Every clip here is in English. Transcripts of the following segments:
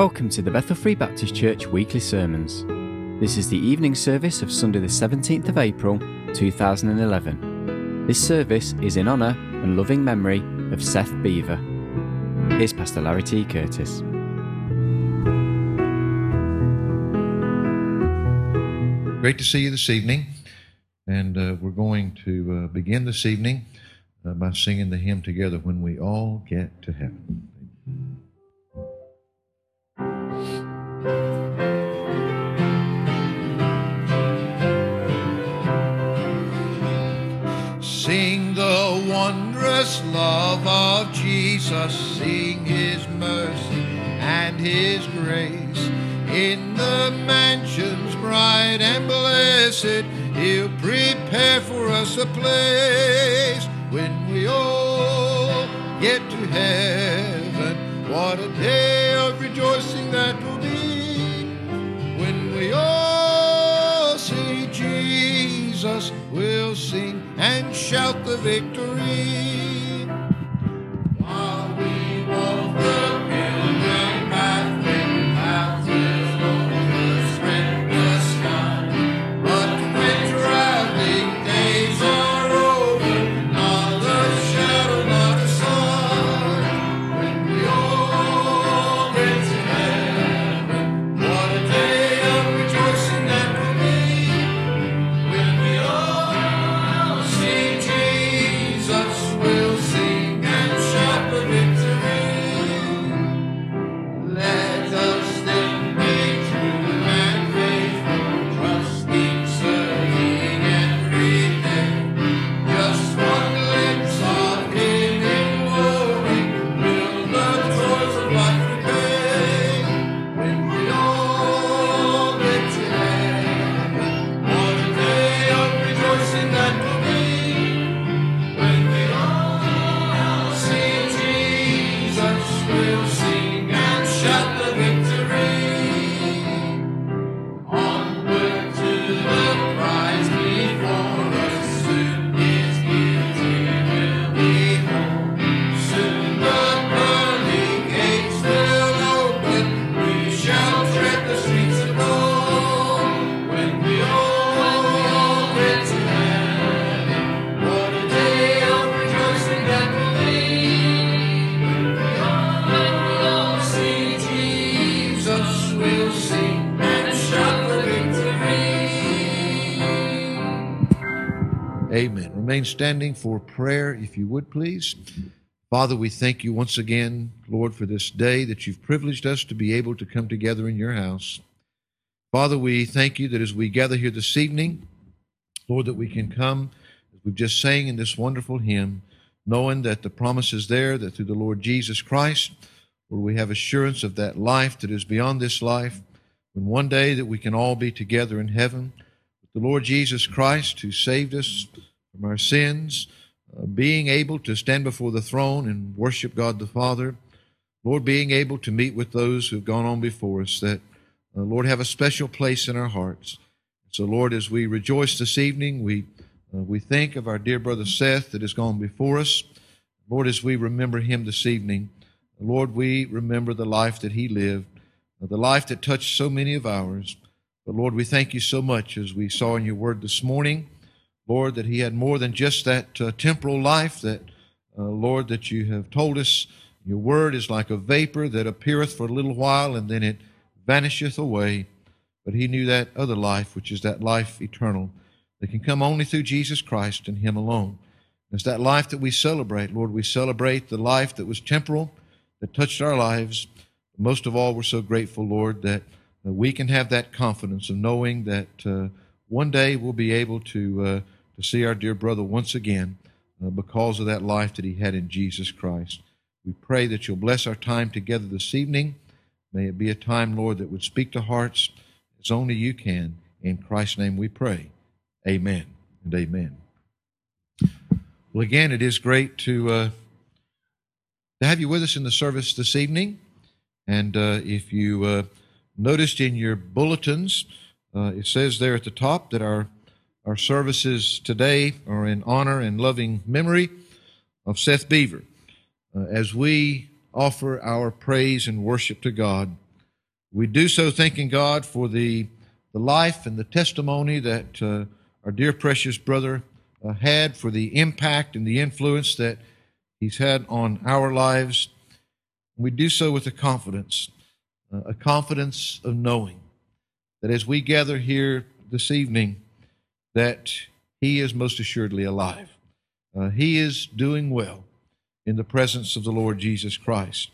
Welcome to the Bethel Free Baptist Church weekly sermons. This is the evening service of Sunday, the 17th of April 2011. This service is in honour and loving memory of Seth Beaver. Here's Pastor Larry T. Curtis. Great to see you this evening. And uh, we're going to uh, begin this evening uh, by singing the hymn together, When We All Get to Heaven. Wondrous love of Jesus, sing his mercy and his grace. In the mansions bright and blessed, he'll prepare for us a place when we all get to heaven. What a day of rejoicing that will be when we all see Jesus. We'll sing and shout the victory. Remain standing for prayer, if you would, please. Father, we thank you once again, Lord, for this day that you've privileged us to be able to come together in your house. Father, we thank you that as we gather here this evening, Lord, that we can come, as we've just sang in this wonderful hymn, knowing that the promise is there, that through the Lord Jesus Christ, Lord, we have assurance of that life that is beyond this life, when one day that we can all be together in heaven the Lord Jesus Christ who saved us from our sins, uh, being able to stand before the throne and worship God the Father, Lord, being able to meet with those who have gone on before us, that, uh, Lord, have a special place in our hearts. So, Lord, as we rejoice this evening, we, uh, we think of our dear brother Seth that has gone before us. Lord, as we remember him this evening, Lord, we remember the life that he lived, uh, the life that touched so many of ours. But Lord, we thank you so much as we saw in your word this morning, Lord, that he had more than just that uh, temporal life, that, uh, Lord, that you have told us your word is like a vapor that appeareth for a little while and then it vanisheth away. But he knew that other life, which is that life eternal, that can come only through Jesus Christ and him alone. It's that life that we celebrate. Lord, we celebrate the life that was temporal, that touched our lives. Most of all, we're so grateful, Lord, that uh, we can have that confidence of knowing that uh, one day we'll be able to, uh, to see our dear brother once again uh, because of that life that he had in Jesus Christ. We pray that you'll bless our time together this evening. May it be a time, Lord, that would speak to hearts as only you can. In Christ's name we pray. Amen and amen. Well, again, it is great to, uh, to have you with us in the service this evening. And uh, if you uh, noticed in your bulletins, uh, it says there at the top that our, our services today are in honor and loving memory of Seth Beaver. Uh, as we offer our praise and worship to God, We do so thanking God for the, the life and the testimony that uh, our dear precious brother uh, had, for the impact and the influence that he's had on our lives. We do so with a confidence, uh, a confidence of knowing that as we gather here this evening, that he is most assuredly alive. Uh, he is doing well in the presence of the Lord Jesus Christ.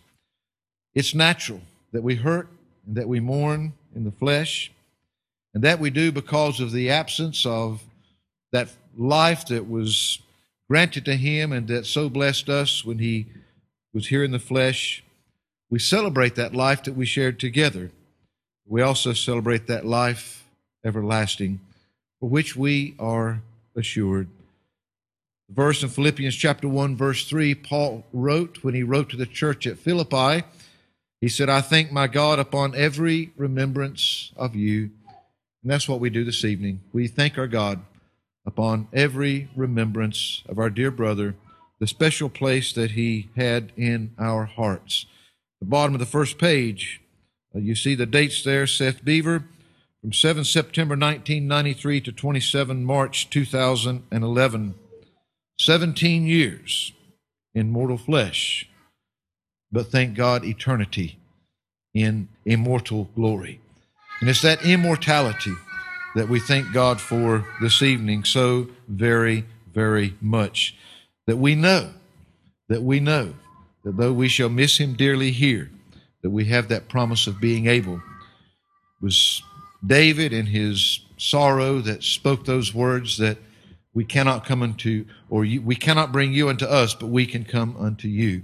It's natural that we hurt and that we mourn in the flesh, and that we do because of the absence of that life that was granted to him and that so blessed us when he was here in the flesh. We celebrate that life that we shared together. We also celebrate that life everlasting for which we are assured. The verse in Philippians chapter 1 verse 3 Paul wrote when he wrote to the church at Philippi. He said I thank my God upon every remembrance of you. And that's what we do this evening. We thank our God upon every remembrance of our dear brother the special place that he had in our hearts. The bottom of the first page uh, you see the dates there Seth Beaver from 7 September 1993 to 27 March 2011 17 years in mortal flesh, but thank God, eternity in immortal glory. And it's that immortality that we thank God for this evening so very, very much. That we know, that we know that though we shall miss him dearly here, that we have that promise of being able. Was David in his sorrow that spoke those words that we cannot come unto, or you, we cannot bring you unto us, but we can come unto you.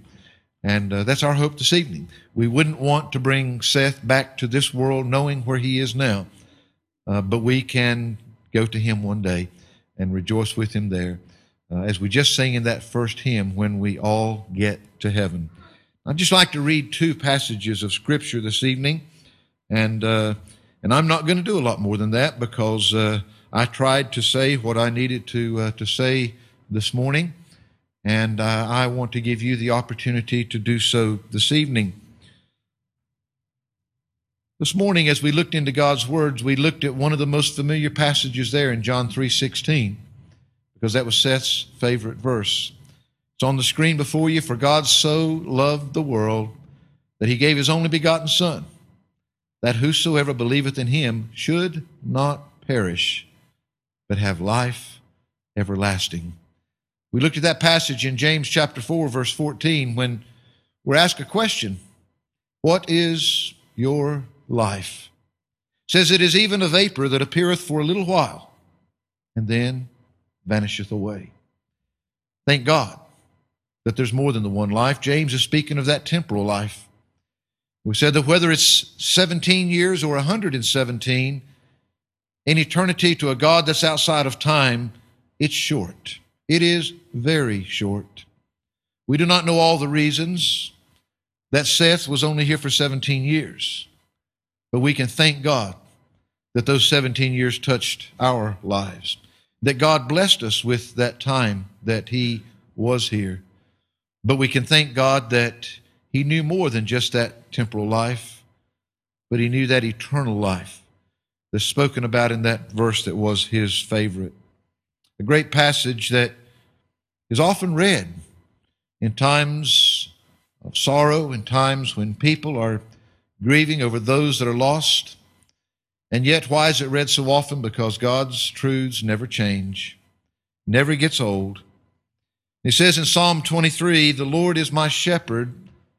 And uh, that's our hope this evening. We wouldn't want to bring Seth back to this world knowing where he is now, uh, but we can go to him one day and rejoice with him there. Uh, as we just sang in that first hymn, when we all get to heaven. I'd just like to read two passages of Scripture this evening, and uh, and I'm not going to do a lot more than that because uh, I tried to say what I needed to uh, to say this morning, and uh, I want to give you the opportunity to do so this evening. This morning, as we looked into God's words, we looked at one of the most familiar passages there in John three sixteen, because that was Seth's favorite verse. It's on the screen before you. For God so loved the world that He gave His only begotten Son, that whosoever believeth in Him should not perish but have life everlasting. We looked at that passage in James chapter 4, verse 14, when we're asked a question What is your life? It says, It is even a vapor that appeareth for a little while and then vanisheth away. Thank God that there's more than the one life. James is speaking of that temporal life. We said that whether it's 17 years or 117, in eternity to a God that's outside of time, it's short. It is very short. We do not know all the reasons that Seth was only here for 17 years, but we can thank God that those 17 years touched our lives, that God blessed us with that time that he was here. But we can thank God that he knew more than just that temporal life, but he knew that eternal life that's spoken about in that verse that was his favorite. A great passage that is often read in times of sorrow, in times when people are grieving over those that are lost. And yet, why is it read so often? Because God's truths never change, never gets old. He says in Psalm 23, The Lord is my shepherd,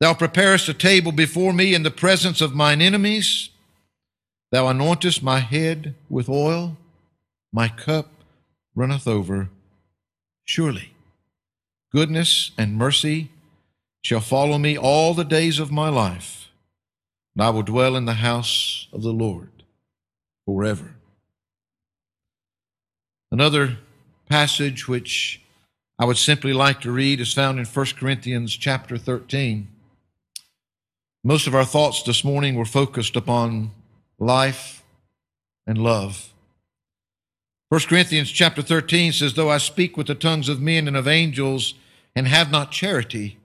Thou preparest a table before me in the presence of mine enemies. Thou anointest my head with oil, my cup runneth over. Surely goodness and mercy shall follow me all the days of my life, and I will dwell in the house of the Lord forever. Another passage which I would simply like to read is found in 1 Corinthians chapter 13. Most of our thoughts this morning were focused upon life and love. 1 Corinthians chapter 13 says, Though I speak with the tongues of men and of angels and have not charity,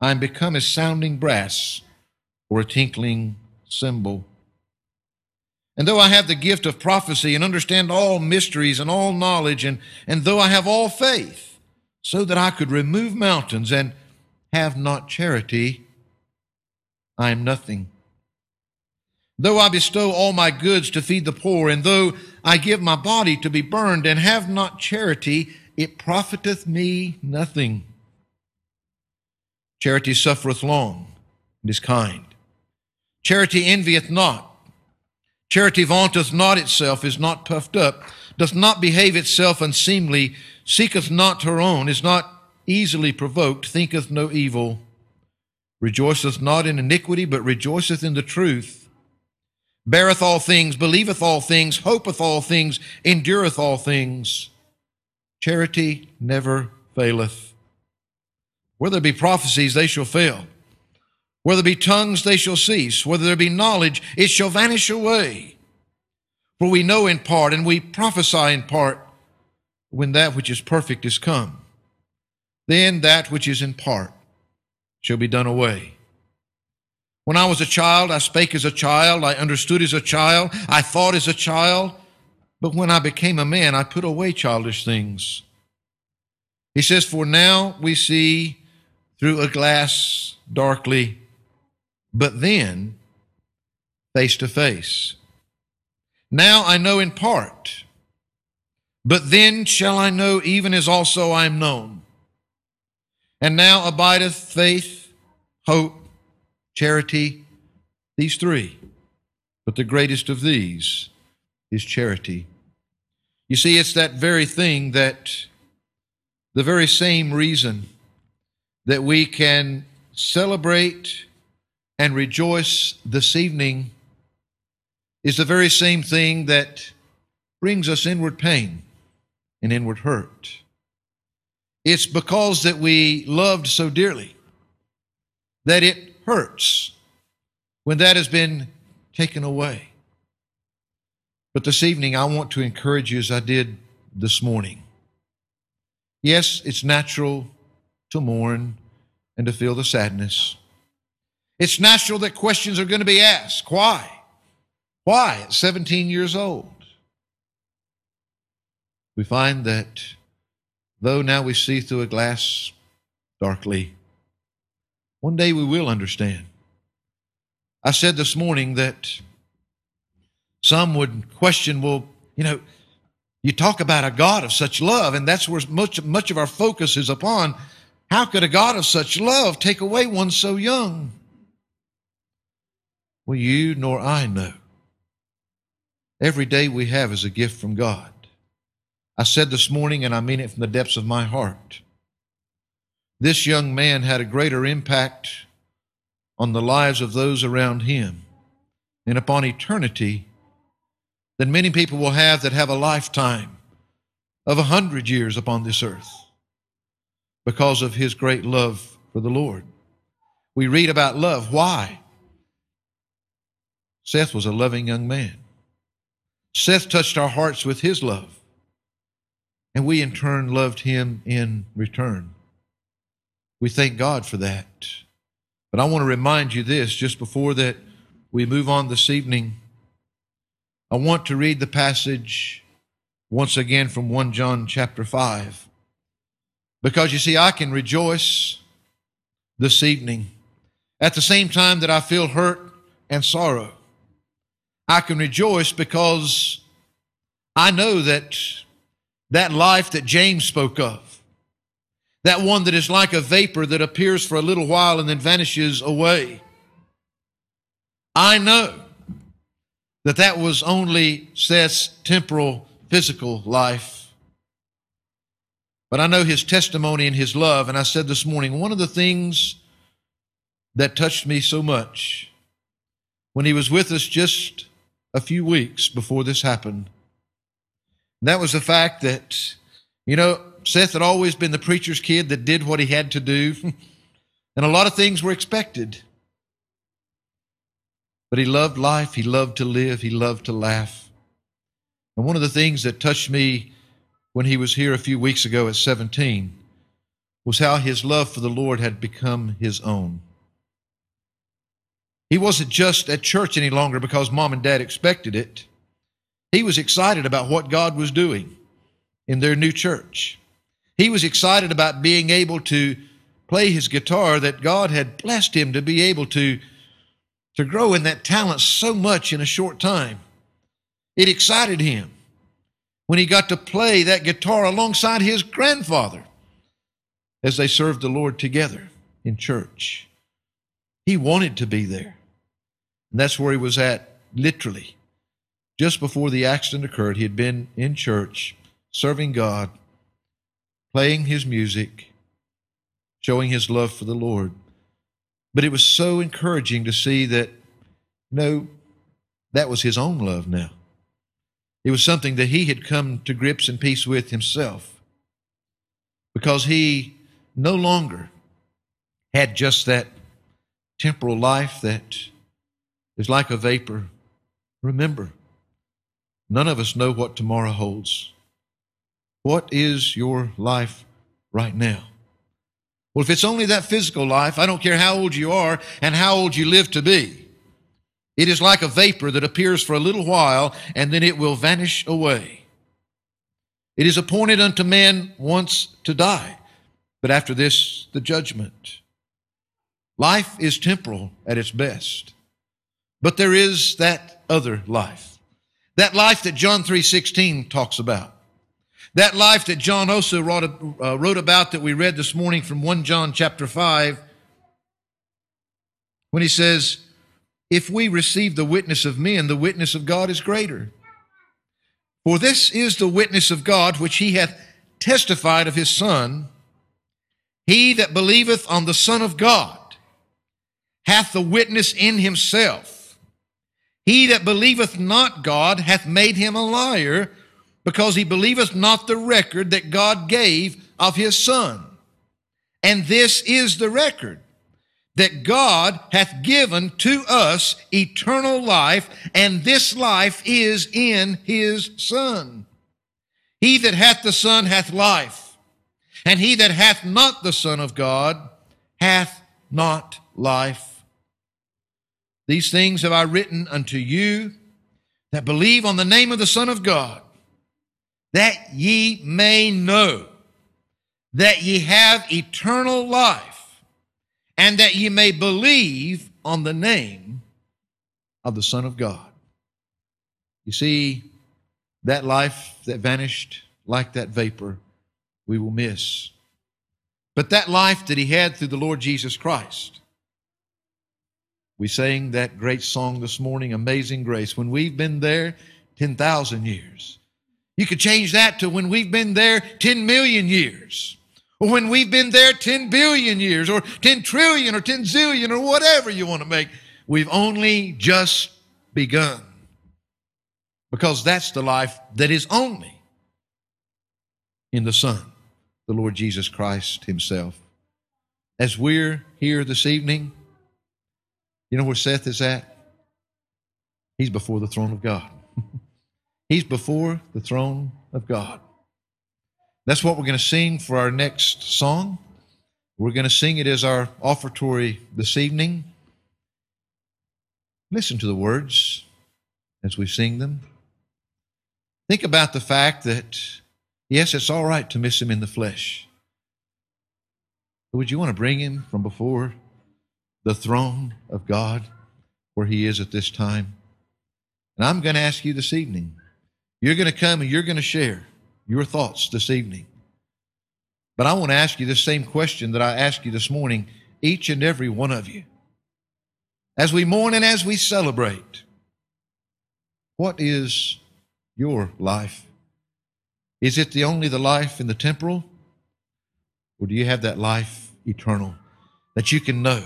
I am become as sounding brass or a tinkling cymbal. And though I have the gift of prophecy and understand all mysteries and all knowledge, and, and though I have all faith, so that I could remove mountains and have not charity, I am nothing. Though I bestow all my goods to feed the poor, and though I give my body to be burned and have not charity, it profiteth me nothing. Charity suffereth long and is kind. Charity envieth not. Charity vaunteth not itself, is not puffed up, doth not behave itself unseemly, seeketh not her own, is not easily provoked, thinketh no evil, rejoiceth not in iniquity, but rejoiceth in the truth, beareth all things, believeth all things, hopeth all things, endureth all things. Charity never faileth. Where there be prophecies, they shall fail. Where there be tongues, they shall cease. Whether there be knowledge, it shall vanish away. For we know in part, and we prophesy in part, when that which is perfect is come. Then that which is in part shall be done away. When I was a child, I spake as a child, I understood as a child, I thought as a child. But when I became a man, I put away childish things. He says, For now we see through a glass darkly, but then face to face. Now I know in part, but then shall I know even as also I am known. And now abideth faith, hope, charity, these three. But the greatest of these is charity. You see, it's that very thing that, the very same reason that we can celebrate and rejoice this evening is the very same thing that brings us inward pain and inward hurt. It's because that we loved so dearly that it hurts when that has been taken away. But this evening, I want to encourage you as I did this morning. Yes, it's natural to mourn and to feel the sadness. It's natural that questions are going to be asked. Why? Why at 17 years old? We find that though now we see through a glass darkly, one day we will understand. I said this morning that some would question, well, you know, you talk about a God of such love, and that's where much, much of our focus is upon. How could a God of such love take away one so young? Well, you nor I know. Every day we have is a gift from God. I said this morning, and I mean it from the depths of my heart. This young man had a greater impact on the lives of those around him and upon eternity than many people will have that have a lifetime of a hundred years upon this earth because of his great love for the Lord. We read about love. Why? Seth was a loving young man. Seth touched our hearts with his love, and we in turn loved him in return. We thank God for that. But I want to remind you this just before that we move on this evening. I want to read the passage once again from 1 John chapter 5. Because you see, I can rejoice this evening at the same time that I feel hurt and sorrow. I can rejoice because I know that that life that James spoke of, that one that is like a vapor that appears for a little while and then vanishes away, I know that that was only Seth's temporal, physical life. But I know his testimony and his love. And I said this morning, one of the things that touched me so much when he was with us just a few weeks before this happened. And that was the fact that, you know, Seth had always been the preacher's kid that did what he had to do, and a lot of things were expected. But he loved life, he loved to live, he loved to laugh. And one of the things that touched me when he was here a few weeks ago at 17 was how his love for the Lord had become his own. He wasn't just at church any longer because mom and dad expected it. He was excited about what God was doing in their new church. He was excited about being able to play his guitar that God had blessed him to be able to, to grow in that talent so much in a short time. It excited him when he got to play that guitar alongside his grandfather as they served the Lord together in church. He wanted to be there. And that's where he was at, literally. Just before the accident occurred, he had been in church, serving God, playing his music, showing his love for the Lord. But it was so encouraging to see that, no, that was his own love now. It was something that he had come to grips and peace with himself because he no longer had just that temporal life that is like a vapor. Remember, none of us know what tomorrow holds. What is your life right now? Well, if it's only that physical life, I don't care how old you are and how old you live to be. It is like a vapor that appears for a little while and then it will vanish away. It is appointed unto man once to die, but after this, the judgment. Life is temporal at its best, but there is that other life. That life that John 3:16 talks about. That life that John also wrote, uh, wrote about that we read this morning from 1 John chapter 5 when he says, if we receive the witness of men, the witness of God is greater. For this is the witness of God which he hath testified of his Son. He that believeth on the Son of God hath the witness in himself. He that believeth not God hath made him a liar, because he believeth not the record that God gave of his Son. And this is the record that God hath given to us eternal life, and this life is in his Son. He that hath the Son hath life, and he that hath not the Son of God hath not life. These things have I written unto you that believe on the name of the Son of God, that ye may know that ye have eternal life and that ye may believe on the name of the Son of God. You see, that life that vanished like that vapor, we will miss. But that life that he had through the Lord Jesus Christ, we sang that great song this morning, Amazing Grace. When we've been there 10,000 years, you could change that to when we've been there 10 million years or when we've been there 10 billion years or 10 trillion or 10 zillion or whatever you want to make. We've only just begun. Because that's the life that is only in the Son, the Lord Jesus Christ Himself. As we're here this evening, you know where Seth is at? He's before the throne of God. He's before the throne of God. That's what we're going to sing for our next song. We're going to sing it as our offertory this evening. Listen to the words as we sing them. Think about the fact that, yes, it's all right to miss him in the flesh. But would you want to bring him from before the throne of God where he is at this time? And I'm going to ask you this evening, you're going to come and you're going to share your thoughts this evening. But I want to ask you the same question that I asked you this morning, each and every one of you. As we mourn and as we celebrate, what is your life? Is it the only the life in the temporal? Or do you have that life eternal that you can know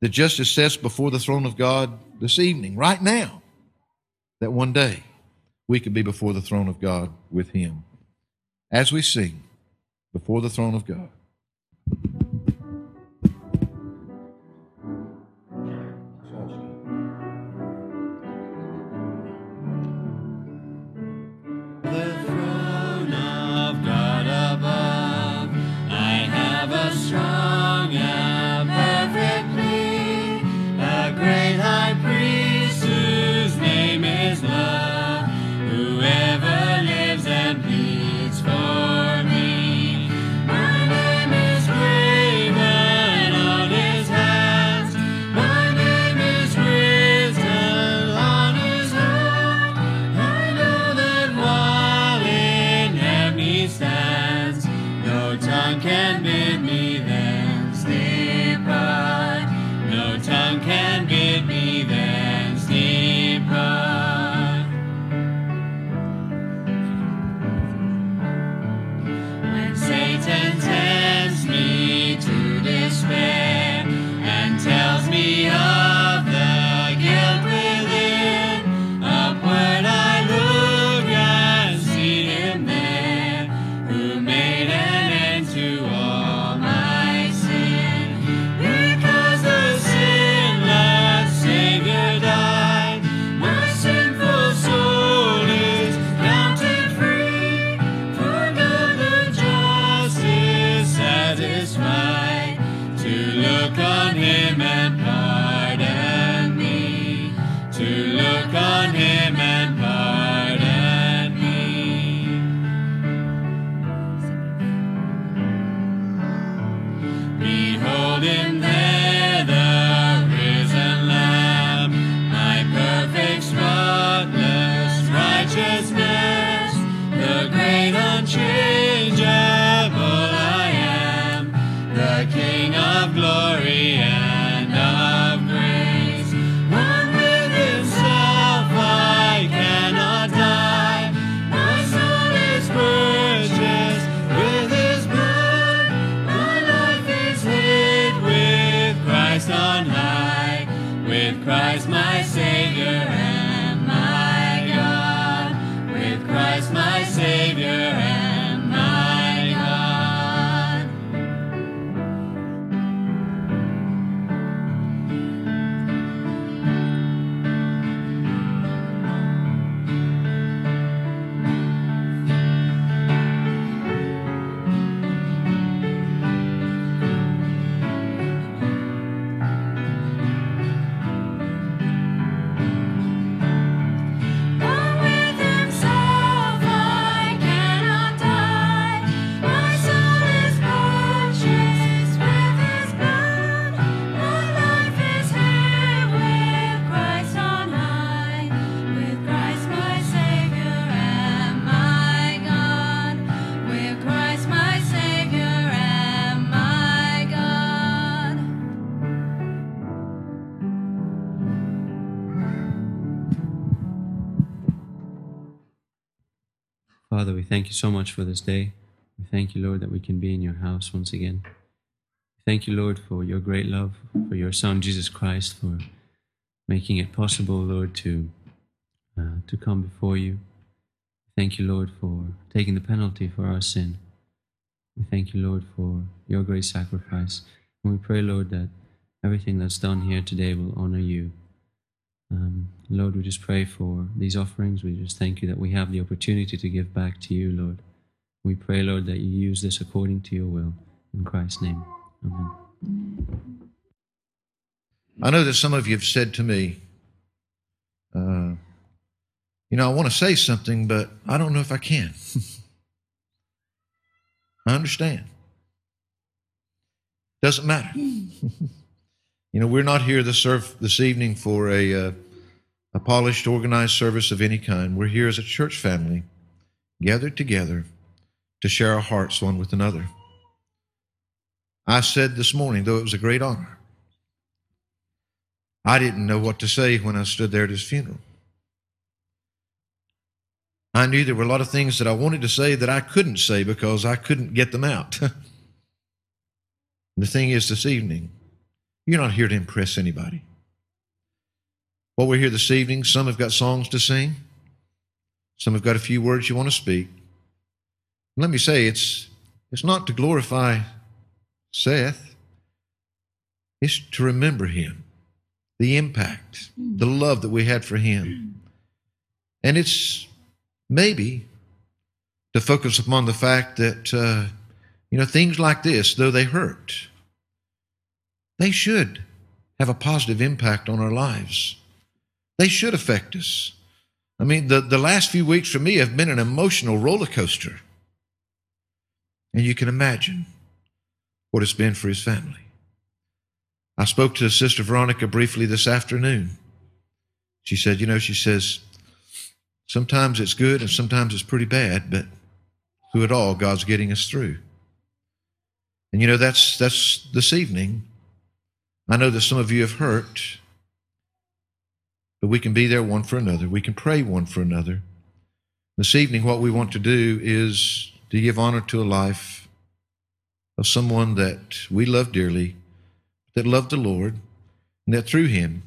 that justice says before the throne of God this evening, right now, that one day we could be before the throne of God with Him. As we sing before the throne of God. You so much for this day. We thank you, Lord, that we can be in your house once again. Thank you, Lord, for your great love, for your Son, Jesus Christ, for making it possible, Lord, to, uh, to come before you. Thank you, Lord, for taking the penalty for our sin. We thank you, Lord, for your great sacrifice. And we pray, Lord, that everything that's done here today will honor you. Um, Lord, we just pray for these offerings. We just thank you that we have the opportunity to give back to you, Lord. We pray, Lord, that you use this according to your will. In Christ's name, amen. I know that some of you have said to me, uh, you know, I want to say something, but I don't know if I can. I understand. Doesn't matter. You know, we're not here this, serve, this evening for a, uh, a polished, organized service of any kind. We're here as a church family, gathered together to share our hearts one with another. I said this morning, though it was a great honor, I didn't know what to say when I stood there at his funeral. I knew there were a lot of things that I wanted to say that I couldn't say because I couldn't get them out. the thing is, this evening, you're not here to impress anybody. What we're here this evening, some have got songs to sing, some have got a few words you want to speak. Let me say, it's, it's not to glorify Seth, it's to remember him, the impact, the love that we had for him. And it's maybe to focus upon the fact that, uh, you know, things like this, though they hurt, they should have a positive impact on our lives. They should affect us. I mean, the, the last few weeks for me have been an emotional roller coaster. And you can imagine what it's been for his family. I spoke to Sister Veronica briefly this afternoon. She said, You know, she says, sometimes it's good and sometimes it's pretty bad, but through it all, God's getting us through. And you know, that's, that's this evening. I know that some of you have hurt, but we can be there one for another. We can pray one for another. This evening, what we want to do is to give honor to a life of someone that we love dearly, that loved the Lord, and that through him,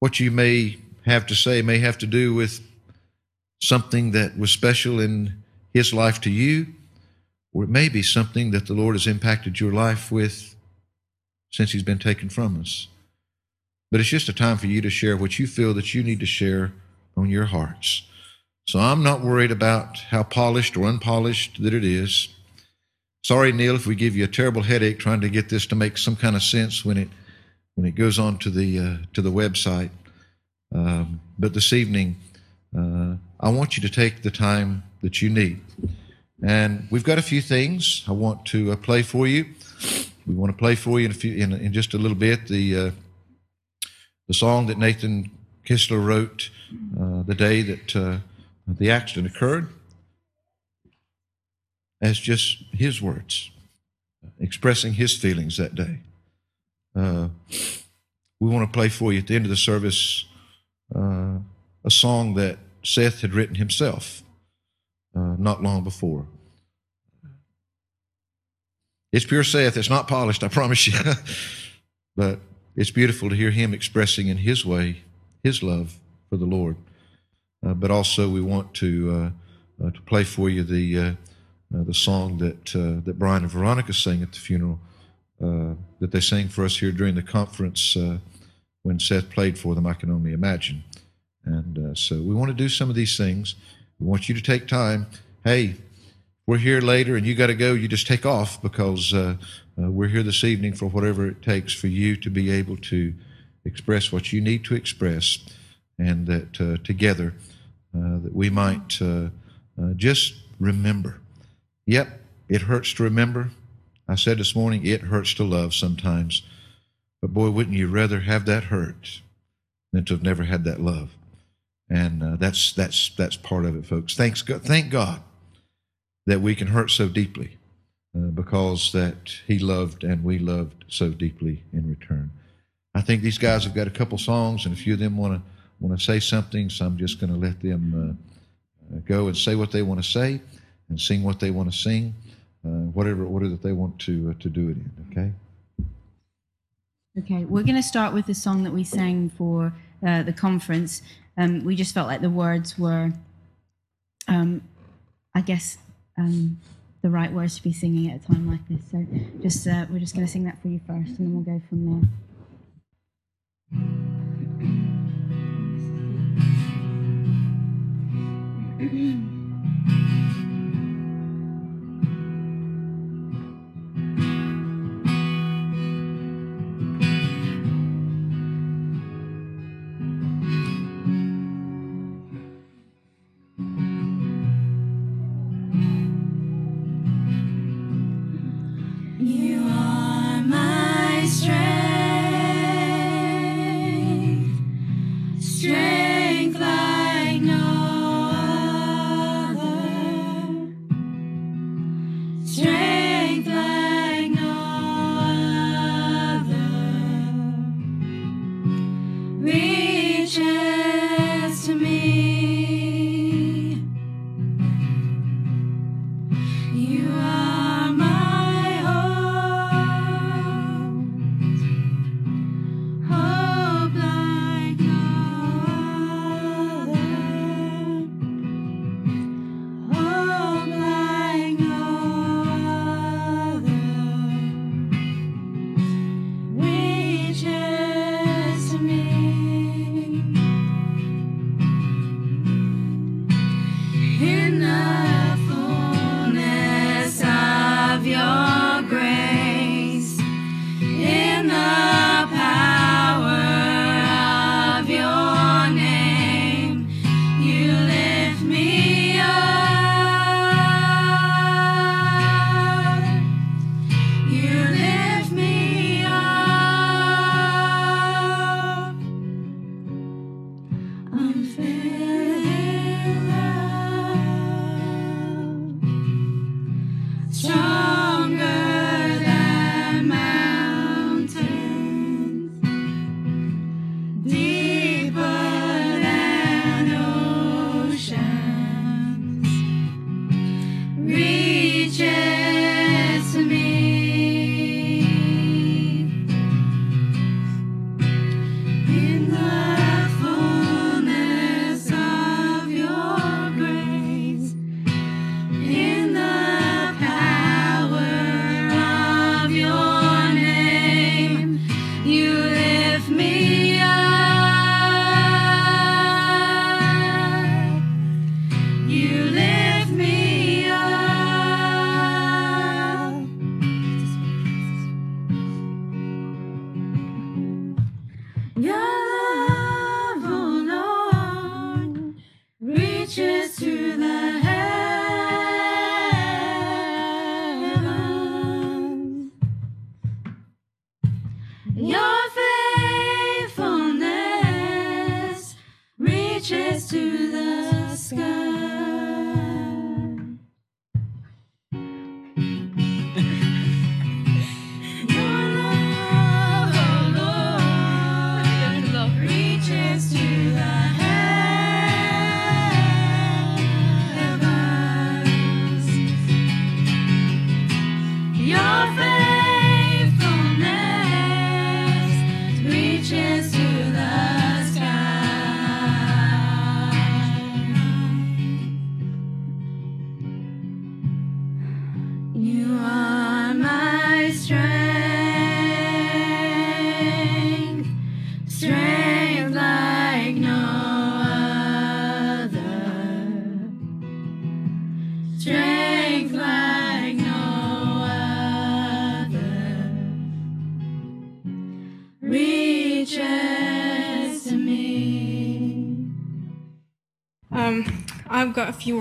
what you may have to say may have to do with something that was special in his life to you, or it may be something that the Lord has impacted your life with since he's been taken from us. But it's just a time for you to share what you feel that you need to share on your hearts. So I'm not worried about how polished or unpolished that it is. Sorry, Neil, if we give you a terrible headache trying to get this to make some kind of sense when it when it goes on to the uh, to the website. Um, but this evening, uh, I want you to take the time that you need, and we've got a few things I want to uh, play for you. We want to play for you in a few in, in just a little bit the uh, the song that Nathan Kistler wrote uh, the day that uh, the accident occurred as just his words, expressing his feelings that day. Uh, we want to play for you at the end of the service uh, a song that Seth had written himself uh, not long before. It's pure Seth. It's not polished, I promise you. but it's beautiful to hear him expressing in his way his love for the Lord. Uh, but also, we want to uh, uh, to play for you the uh, uh, the song that uh, that Brian and Veronica sang at the funeral, that they sang for us here during the conference when Seth played for them. I can only imagine. And so we want to do some of these things. We want you to take time. Hey, we're here later, and you got to go. You just take off because uh, uh, we're here this evening for whatever it takes for you to be able to express what you need to express, and that uh, together uh, that we might just remember Yep, it hurts to remember. I said this morning, it hurts to love sometimes. But boy, wouldn't you rather have that hurt than to have never had that love? And uh, that's that's that's part of it, folks. Thanks God, thank God that we can hurt so deeply uh, because that He loved and we loved so deeply in return. I think these guys have got a couple songs, and a few of them want to want to say something. So I'm just going to let them uh, go and say what they want to say and sing what they want to sing, uh, whatever order that they want to uh, to do it in. Okay. Okay, we're going to start with the song that we sang for uh, the conference. Um, we just felt like the words were, um, I guess, um, the right words to be singing at a time like this. So, just uh, we're just going to sing that for you first, and then we'll go from there. strength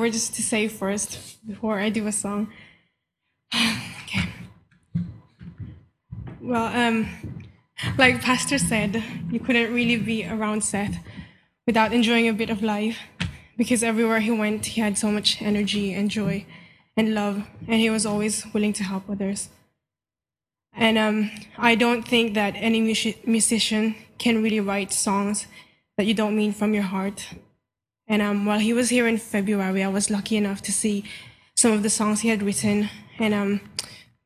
few words to say first before I do a song. okay. Well, um, like Pastor said, you couldn't really be around Seth without enjoying a bit of life because everywhere he went, he had so much energy and joy and love, and he was always willing to help others. And um, I don't think that any music- musician can really write songs that you don't mean from your heart. And um, while he was here in February, I was lucky enough to see some of the songs he had written. And um,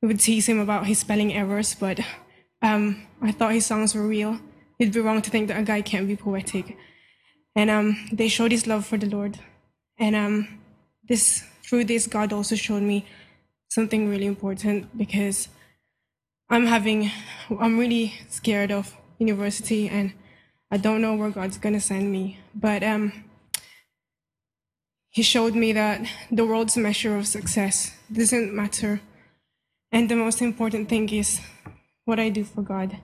we would tease him about his spelling errors, but um, I thought his songs were real. It'd be wrong to think that a guy can't be poetic. And um, they showed his love for the Lord. And um, this, through this, God also showed me something really important because I'm having, I'm really scared of university and I don't know where God's gonna send me. But um, He showed me that the world's measure of success doesn't matter. And the most important thing is what I do for God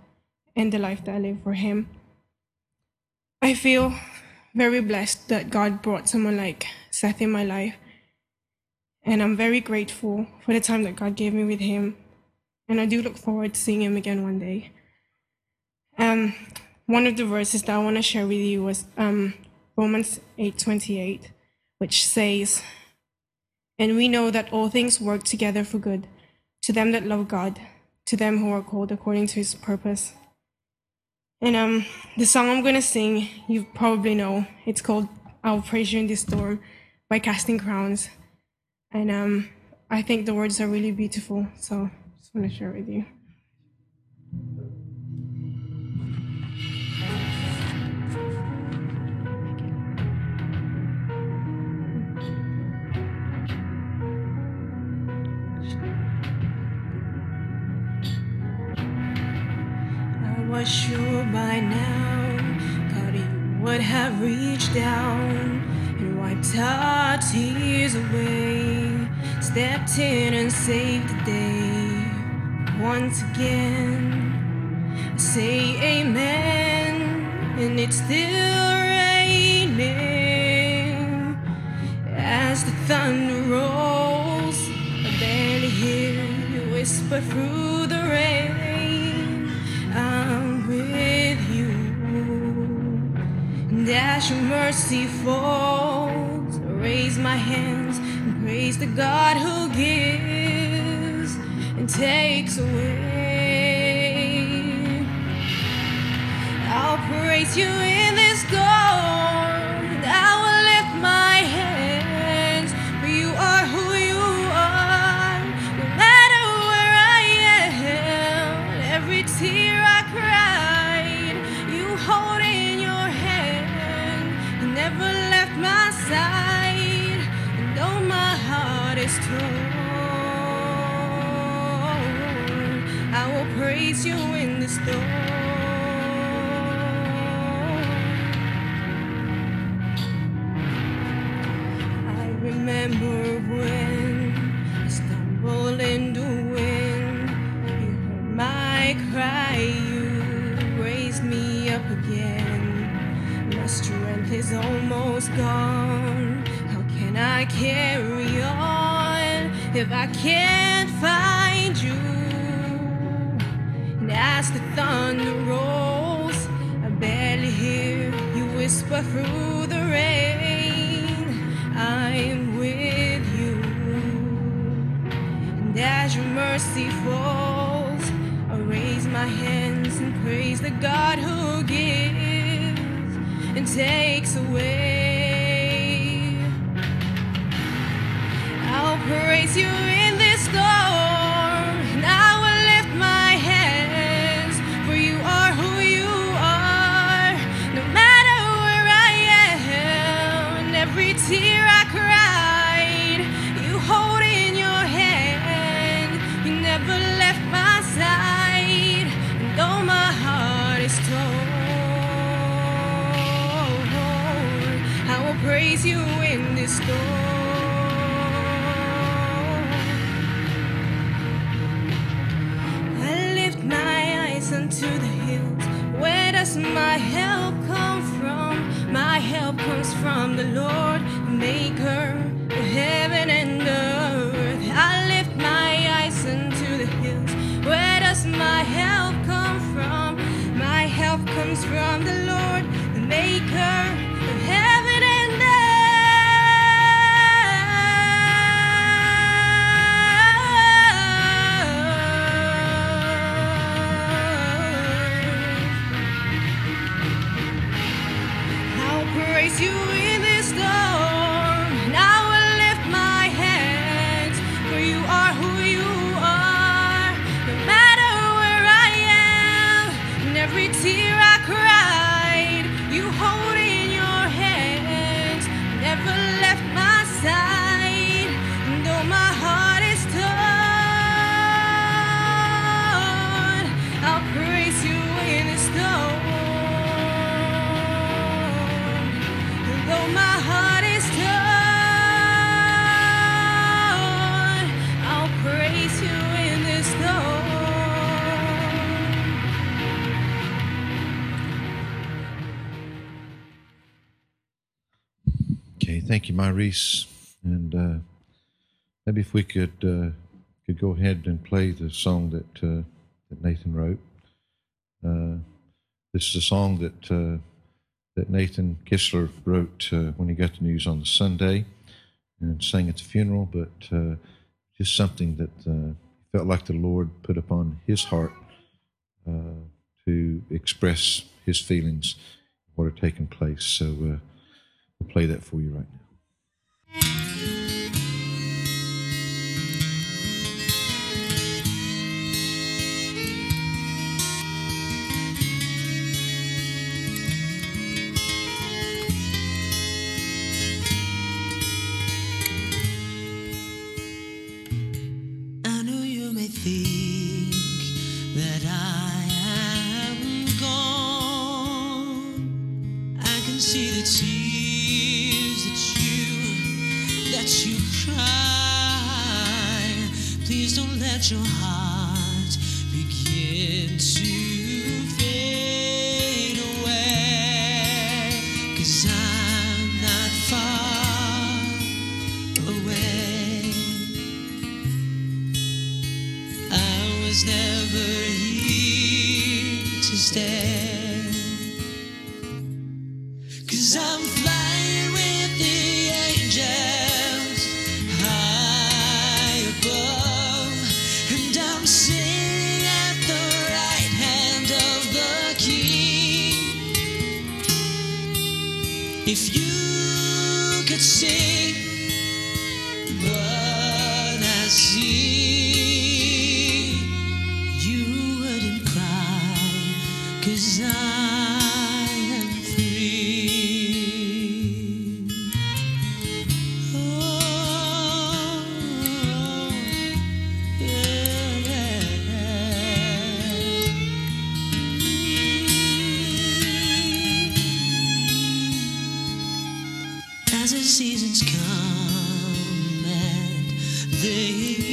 and the life that I live for Him. I feel very blessed that God brought someone like Seth in my life. And I'm very grateful for the time that God gave me with him. And I do look forward to seeing him again one day. Um, one of the verses that I want to share with you was um, Romans 8:28, which says, "And we know that all things work together for good to them that love God, to them who are called according to His purpose." And um, the song I'm gonna sing, you probably know. It's called "I'll Praise You in This Storm" by Casting Crowns, and um, I think the words are really beautiful. So I just want to share it with you. Was sure by now God would have reached down and wiped our tears away, stepped in and saved the day. Once again, say amen, and it's still raining as the thunder rolls. I barely hear you whisper through the rain. And as your mercy falls, I raise my hands and praise the God who gives and takes away. I'll praise you in this storm. Remember when I stumbled in the wind. You heard my cry, you raised me up again. My strength is almost gone. How can I carry on if I can't as the thunder rolls. I barely hear you whisper through the rain. I am with you. And as your mercy falls, I raise my hands and praise the God who gives and takes away. I'll praise you in this storm, the Lord, Maurice. And uh, maybe if we could uh, could go ahead and play the song that uh, that Nathan wrote. Uh, this is a song that uh, that Nathan Kistler wrote uh, when he got the news on the Sunday and sang at the funeral, but just something that felt like the Lord put upon his heart to express his feelings, what had taken place. So we'll play that for you right now. I your heart begin to fade away. Cause I'm not far away. I was never here to stay. As the seasons come and they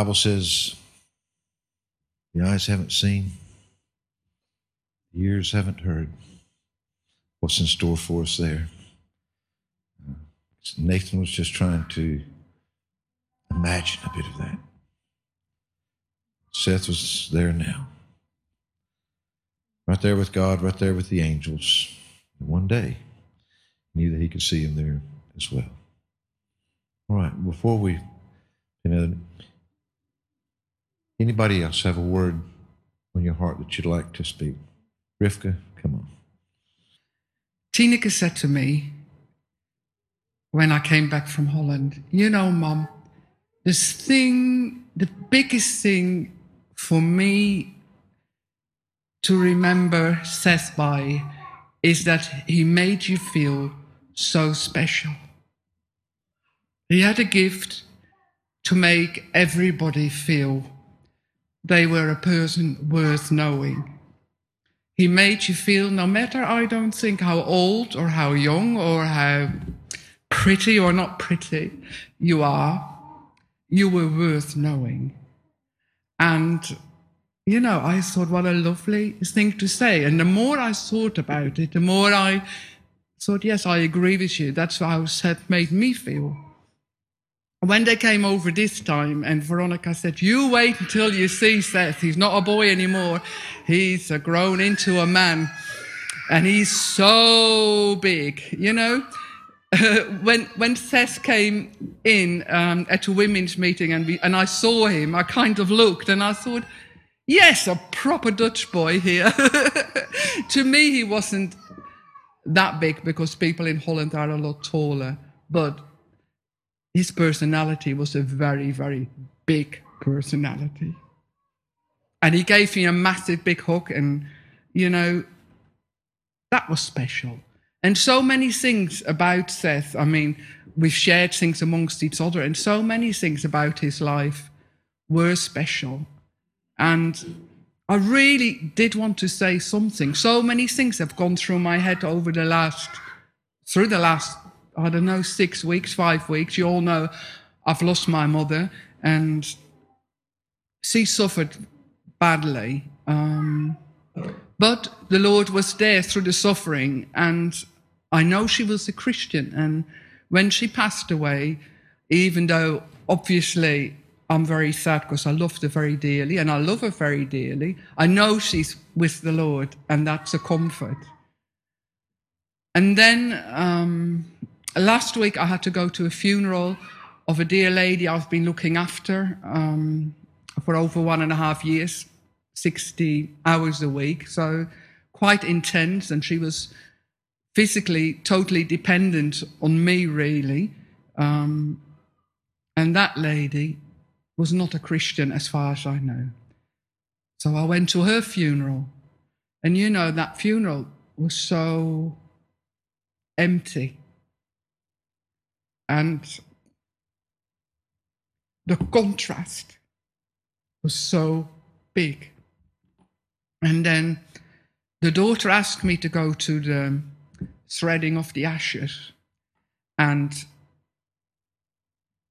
Bible says the eyes haven't seen, the ears haven't heard what's in store for us there. Nathan was just trying to imagine a bit of that. Seth was there now. Right there with God, right there with the angels. And one day, knew that he could see him there as well. All right, before we, you know, anybody else have a word on your heart that you'd like to speak? Rivka, come on. Tineke said to me when I came back from Holland, You know, Mom, this thing, the biggest thing for me to remember Seth by is that he made you feel so special. He had a gift to make everybody feel they were a person worth knowing. He made you feel, no matter, I don't think, how old or how young or how pretty or not pretty you are, you were worth knowing. And, you know, I thought, what a lovely thing to say. And the more I thought about it, the more I thought, yes, I agree with you. That's how Seth made me feel. When they came over this time, and Veronica said, You wait until you see Seth. He's not a boy anymore. He's uh, grown into a man. And he's so big, you know? when when Seth came in um, at a women's meeting and we, and I saw him, I kind of looked and I thought, yes, a proper Dutch boy here. to me, he wasn't that big because people in Holland are a lot taller, but his personality was a very very big personality, and he gave me a massive big hug, and you know that was special. And so many things about Seth. I mean, we've shared things amongst each other, and so many things about his life were special. And I really did want to say something. So many things have gone through my head over the last, through the last, I don't know, six weeks, five weeks. You all know I've lost my mother, and she suffered badly. Um, but the Lord was there through the suffering, and I know she was a Christian. And when she passed away, even though obviously I'm very sad because I loved her very dearly and I love her very dearly, I know she's with the Lord, and that's a comfort. And then um, last week I had to go to a funeral of a dear lady I've been looking after um, for over one and a half years, 60 hours a week. So quite intense. And she was physically totally dependent on me, really. Um, and that lady was not a Christian as far as I know. So I went to her funeral. And you know, that funeral was so empty. And the contrast was so big. And then the daughter asked me to go to the threading of the ashes. And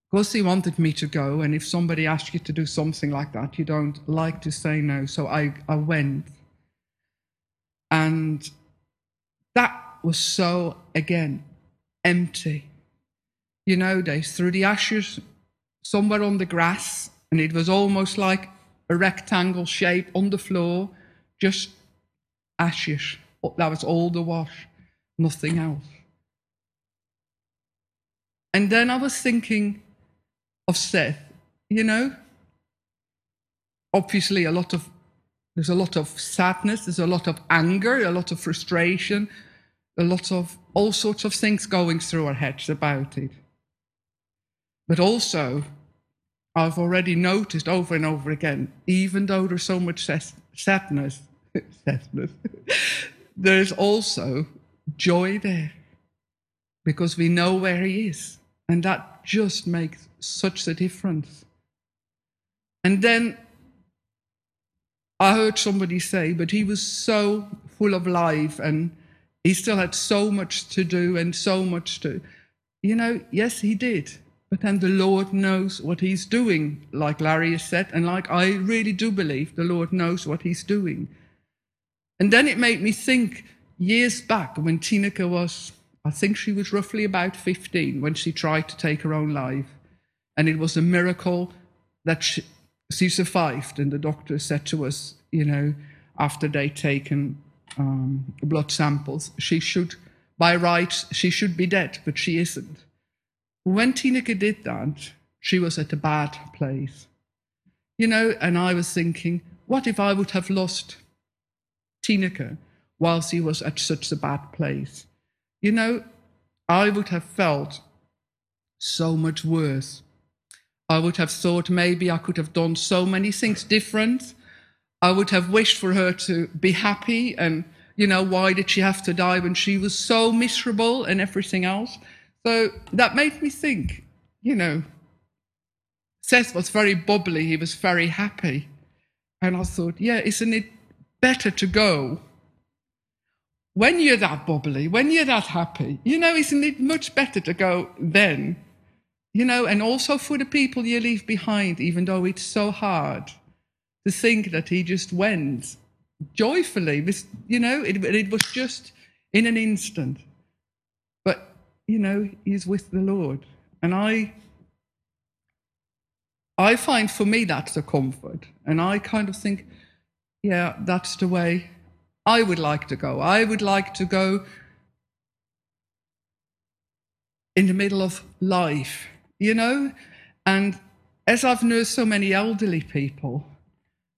because he wanted me to go, and if somebody asks you to do something like that, you don't like to say no. So I, I went. And that was so, again, empty. You know, they threw the ashes somewhere on the grass, and it was almost like a rectangle shape on the floor, just ashes. That was all the wash, nothing else. And then I was thinking of Seth, you know, obviously a lot of there's a lot of sadness, there's a lot of anger, a lot of frustration, a lot of all sorts of things going through our heads about it. But also, I've already noticed over and over again, even though there's so much sadness, sadness, there's also joy there because we know where he is. And that just makes such a difference. And then I heard somebody say, but he was so full of life and he still had so much to do and so much to, you know, yes, he did. But then the Lord knows what he's doing, like Larry has said, and like I really do believe the Lord knows what he's doing. And then it made me think years back when Tineke was, I think she was roughly about 15 when she tried to take her own life. And it was a miracle that she, she survived. And the doctor said to us, you know, after they'd taken um, blood samples, she should, by rights, she should be dead, but she isn't. When Tineke did that, she was at a bad place. You know, and I was thinking, what if I would have lost Tineke whilst he was at such a bad place? You know, I would have felt so much worse. I would have thought maybe I could have done so many things different. I would have wished for her to be happy and, you know, why did she have to die when she was so miserable and everything else? So that made me think, you know, Seth was very bubbly, he was very happy. And I thought, yeah, isn't it better to go when you're that bubbly, when you're that happy? You know, isn't it much better to go then? You know, and also for the people you leave behind, even though it's so hard to think that he just went joyfully. You know, it, it was just in an instant. You know, he's with the Lord. And I I find for me that's a comfort. And I kind of think, yeah, that's the way I would like to go. I would like to go in the middle of life, you know? And as I've nursed so many elderly people,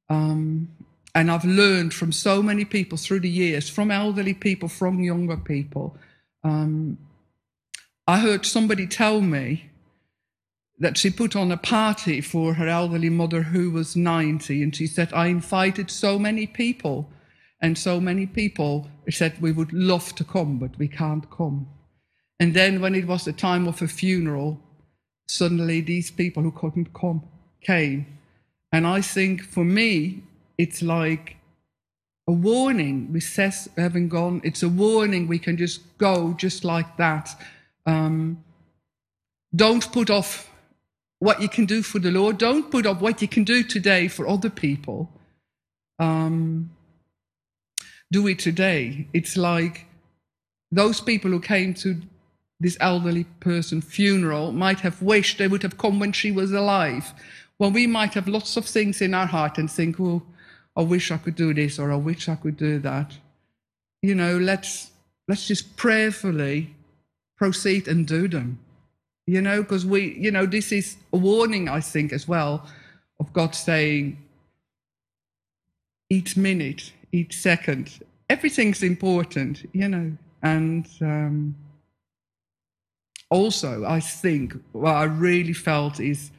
um, and I've learned from so many people through the years, from elderly people, from younger people, um, I heard somebody tell me that she put on a party for her elderly mother who was 90. And she said, I invited so many people. And so many people said, We would love to come, but we can't come. And then when it was the time of a funeral, suddenly these people who couldn't come came. And I think for me, it's like a warning. With Seth having gone, it's a warning we can just go just like that. Um, don't put off what you can do for the Lord. Don't put off what you can do today for other people. Um, do it today. It's like those people who came to this elderly person funeral might have wished they would have come when she was alive. Well, we might have lots of things in our heart and think, oh, I wish I could do this or I wish I could do that. You know, let's let's just prayerfully proceed and do them you know, because we, you know, this is a warning, I think, as well, of God saying each minute, each second, everything's important, you know, and um, also, I think what I really felt is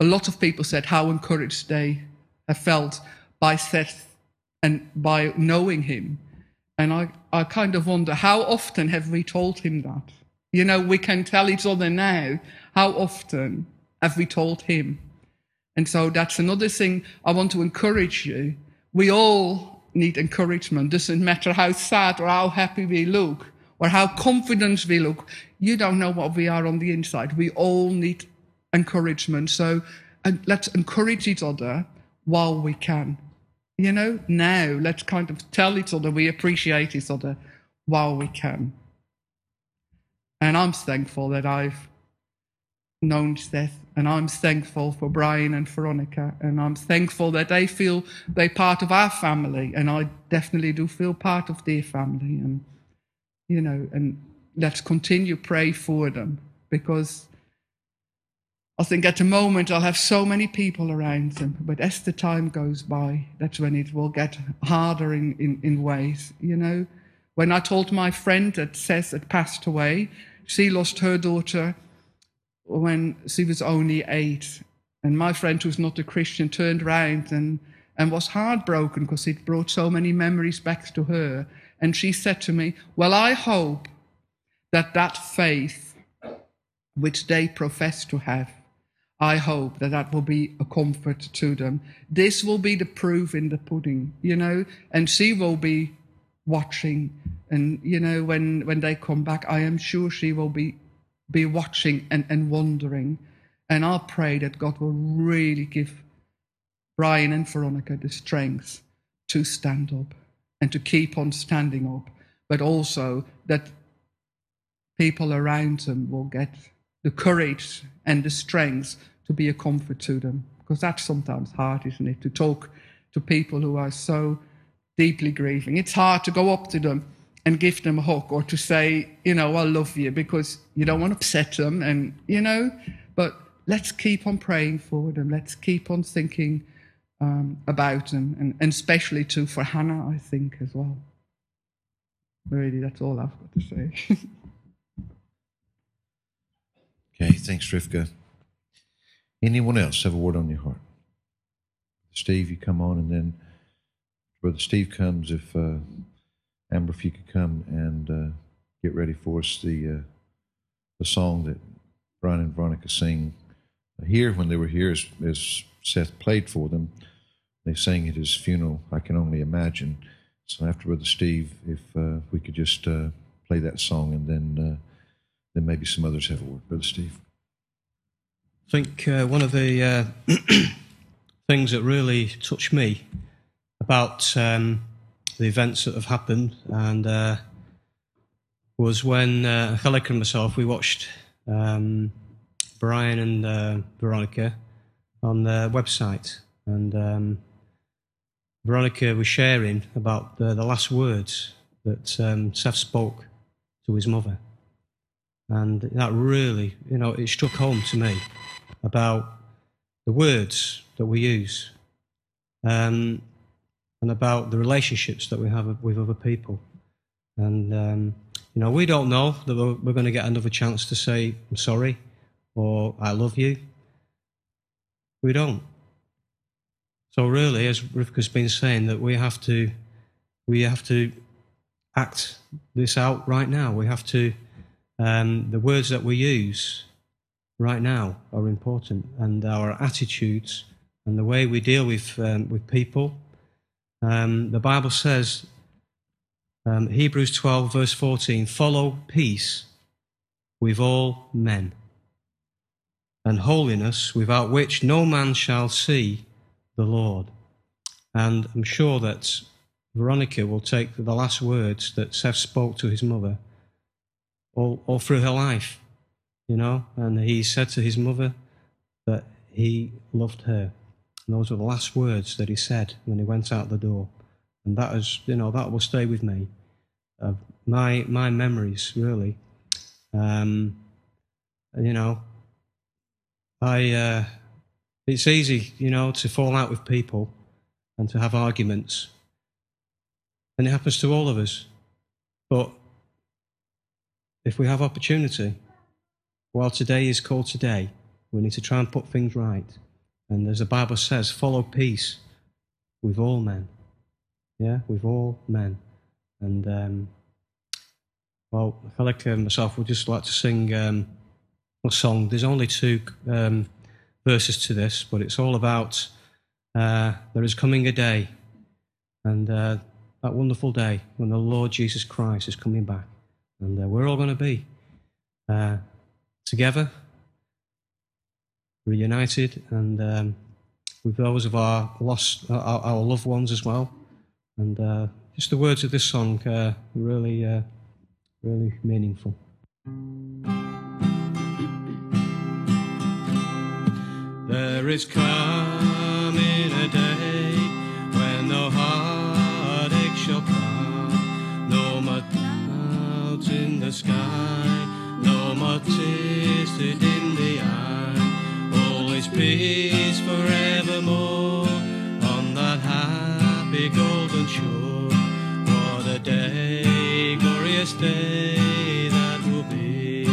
a lot of people said how encouraged they have felt by Seth and by knowing him. And I, I kind of wonder how often have we told him that? You know, we can tell each other now, how often have we told him? And so that's another thing I want to encourage you. We all need encouragement. Doesn't matter how sad or how happy we look or how confident we look. You don't know what we are on the inside. We all need encouragement. So let's encourage each other while we can. You know, now let's kind of tell each other we appreciate each other while we can. And I'm thankful that I've known Seth, and I'm thankful for Brian and Veronica, and I'm thankful that they feel they're part of our family, and I definitely do feel part of their family. And, you know, and let's continue pray for them because I think at the moment I'll have so many people around them, but as the time goes by, that's when it will get harder in, in, in ways, you know. When I told my friend that Seth had passed away, she lost her daughter when she was only eight. And my friend, who's not a Christian, turned around and, and was heartbroken because it brought so many memories back to her. And she said to me, Well, I hope that that faith which they profess to have, I hope that that will be a comfort to them. This will be the proof in the pudding, you know, and she will be watching. And, you know, when, when they come back, I am sure she will be, be watching and, and wondering. And I'll pray that God will really give Brian and Veronica the strength to stand up and to keep on standing up, but also that people around them will get the courage and the strength to be a comfort to them. Because that's sometimes hard, isn't it? To talk to people who are so deeply grieving. It's hard to go up to them and give them a hug or to say, you know, I love you because you don't want to upset them and, you know, but let's keep on praying for them. Let's keep on thinking um, about them and, and especially too for Hannah, I think, as well. Really, that's all I've got to say. Okay, thanks, Rivka. Anyone else have a word on your heart? Steve, you come on, and then Brother Steve comes. If uh, Amber, if you could come and uh, get ready for us the uh, the song that Brian and Veronica sing here when they were here, as, as Seth played for them. They sang at his funeral. I can only imagine. So after Brother Steve, if uh, we could just uh, play that song, and then uh, then maybe some others have a word. Brother Steve. I think uh, one of the things that really touched me about um, the events that have happened and uh, was when uh, Angelica and myself we watched um, Brian and uh, Veronica on their website, and um, Veronica was sharing about the, the last words that um, Seth spoke to his mother. And that really, you know, it struck home to me about the words that we use. Um, and about the relationships that we have with other people. And, um, you know, we don't know that we're, going to get another chance to say, I'm sorry or I love you. We don't. So really, as Rivka's been saying, that we have to, we have to act this out right now. We have to um, the words that we use right now are important, and our attitudes and the way we deal with um, with people. Um, the Bible says, um, Hebrews 12, verse 14, follow peace with all men, and holiness without which no man shall see the Lord. And I'm sure that Veronica will take the last words that Seth spoke to his mother all, all through her life, you know. And he said to his mother that he loved her. And those were the last words that he said when he went out the door. And that is, you know, that will stay with me. Uh, my my memories, really. Um, you know, I uh, it's easy, you know, to fall out with people and to have arguments, and it happens to all of us. But if we have opportunity, while today is called today, we need to try and put things right. And as the Bible says, follow peace with all men. Yeah, with all men. And um, well, feel like uh, myself would just like to sing um, a song. There's only two um, verses to this, but it's all about uh, there is coming a day, and uh, that wonderful day when the Lord Jesus Christ is coming back, and uh, we're all going to be uh, together, reunited, and um, with those of our lost, our, our loved ones as well. And uh, just the words of this song uh, really, uh, really meaningful. There is coming a day when no heartache shall come, no more clouds in the sky, no more tears to peace forevermore on that happy golden shore. What a day, glorious day that will be.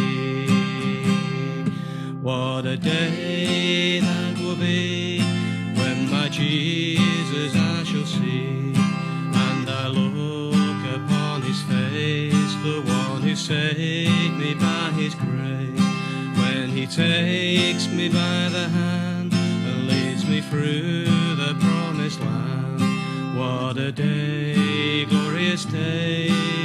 What a day that will be when my Jesus I shall see, and I look upon his face, the one who saved me by his grace. Takes me by the hand and leads me through the promised land, what a day, glorious day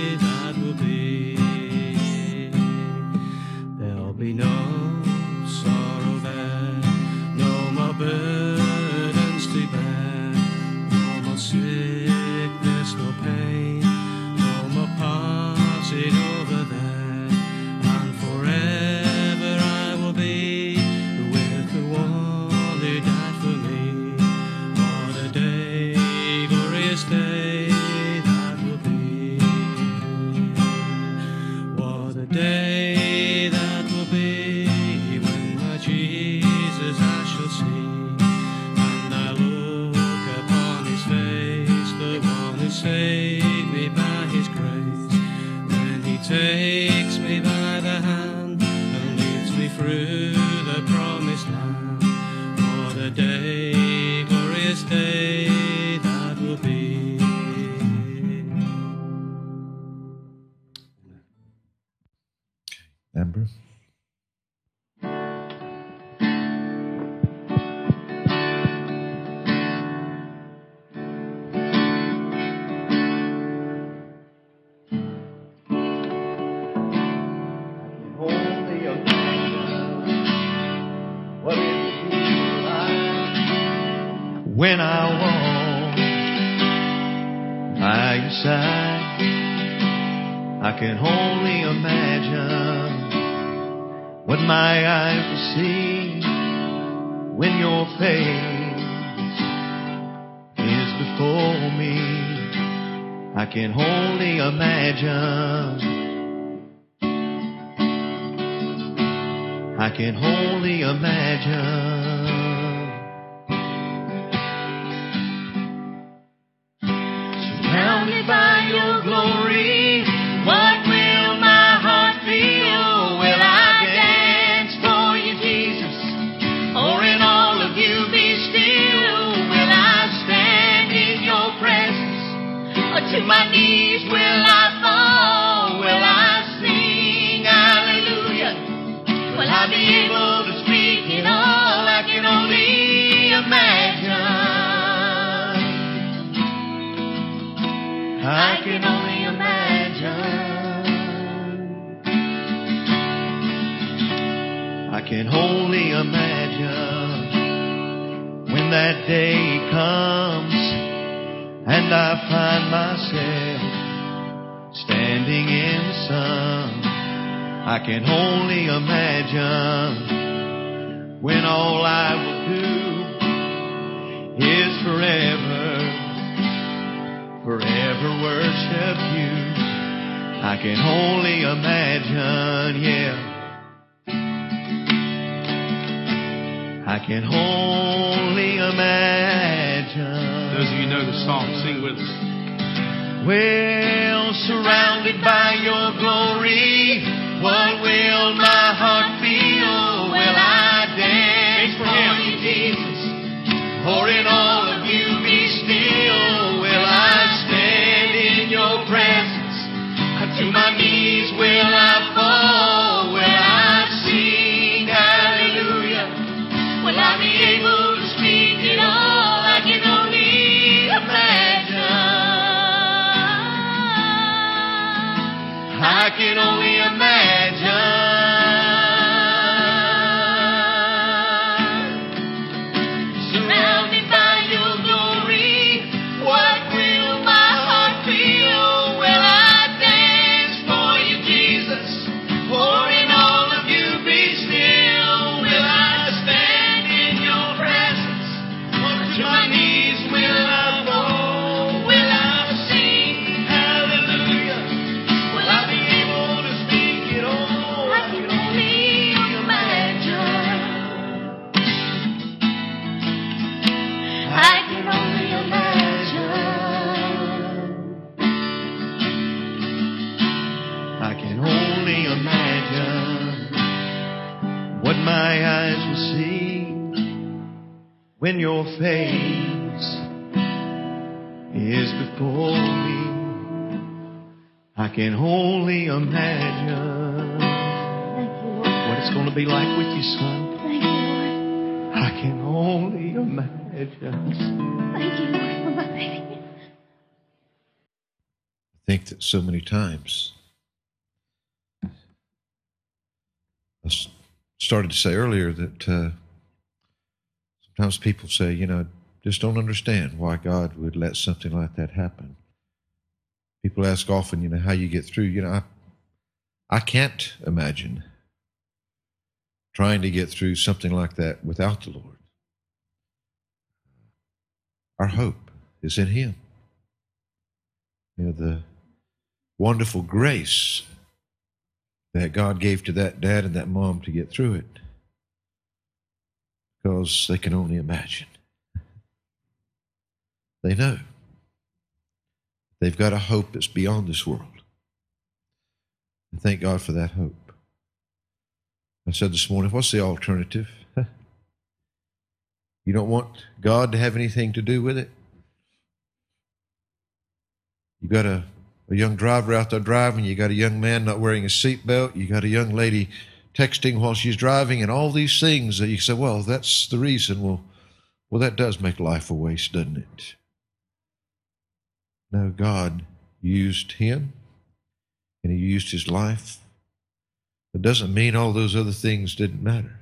started to say earlier that uh, sometimes people say, you know, just don't understand why God would let something like that happen. People ask often, you know, how you get through. You know, I, I can't imagine trying to get through something like that without the Lord. Our hope is in Him. You know, the wonderful grace that God gave to that dad and that mom to get through it because they can only imagine. They know. They've got a hope that's beyond this world. And thank God for that hope. I said this morning, what's the alternative? You don't want God to have anything to do with it? You've got a, a young driver out there driving, you got a young man not wearing a seatbelt, you got a young lady texting while she's driving, and all these things that you say, well, that's the reason. Well, well, that does make life a waste, doesn't it? No, God used him and he used his life. It doesn't mean all those other things didn't matter.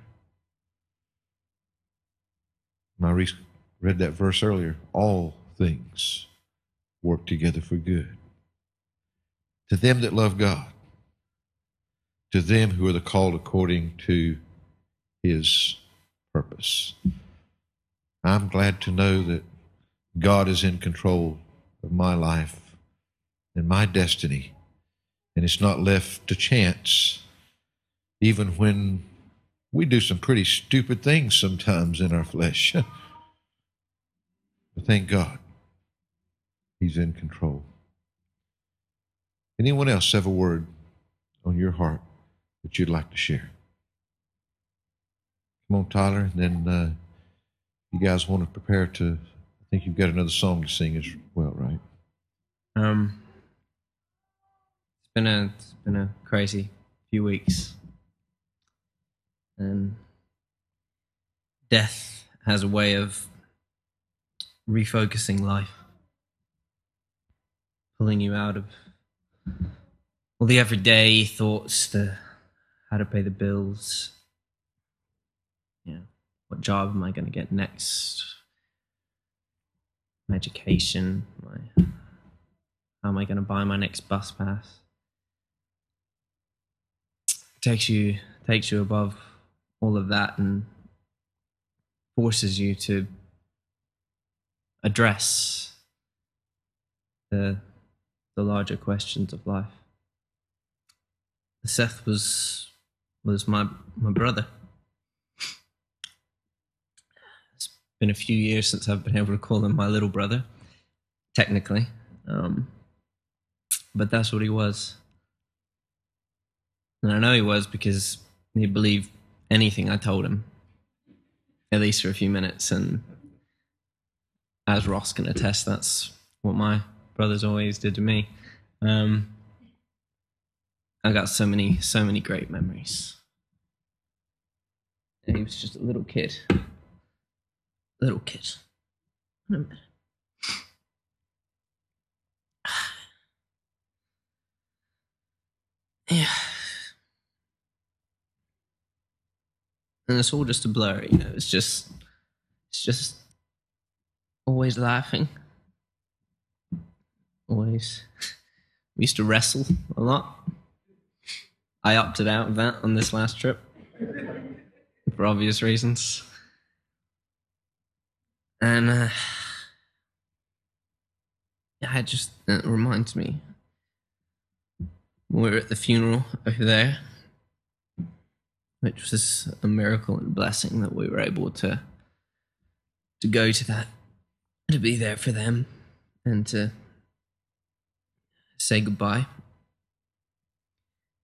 I read that verse earlier. All things work together for good. To them that love God, to them who are the called according to his purpose. I'm glad to know that God is in control of my life and my destiny, and it's not left to chance, even when we do some pretty stupid things sometimes in our flesh. but thank God, He's in control. Anyone else have a word on your heart that you'd like to share? Come on, Tyler, and then uh, you guys want to prepare to. I think you've got another song to sing as well, right? Um, it's been a it's been a crazy few weeks, and death has a way of refocusing life, pulling you out of all the everyday thoughts, the how to pay the bills, yeah, what job am I going to get next, my education, my how am I going to buy my next bus pass? Takes you takes you above all of that and forces you to address the the larger questions of life. Seth was was my my brother. It's been a few years since I've been able to call him my little brother, technically. Um, but that's what he was. And I know he was because he believed anything I told him, at least for a few minutes. And as Ross can attest, that's what my brothers always did to me. Um, I got so many, so many great memories. And he was just a little kid. Little kid. Yeah. And it's all just a blur, you know, it's just, it's just always laughing always. We used to wrestle a lot. I opted out of that on this last trip for obvious reasons. And uh, yeah, it just it reminds me. We were at the funeral over there, which was a miracle and blessing that we were able to to go to that, to be there for them, and to say goodbye.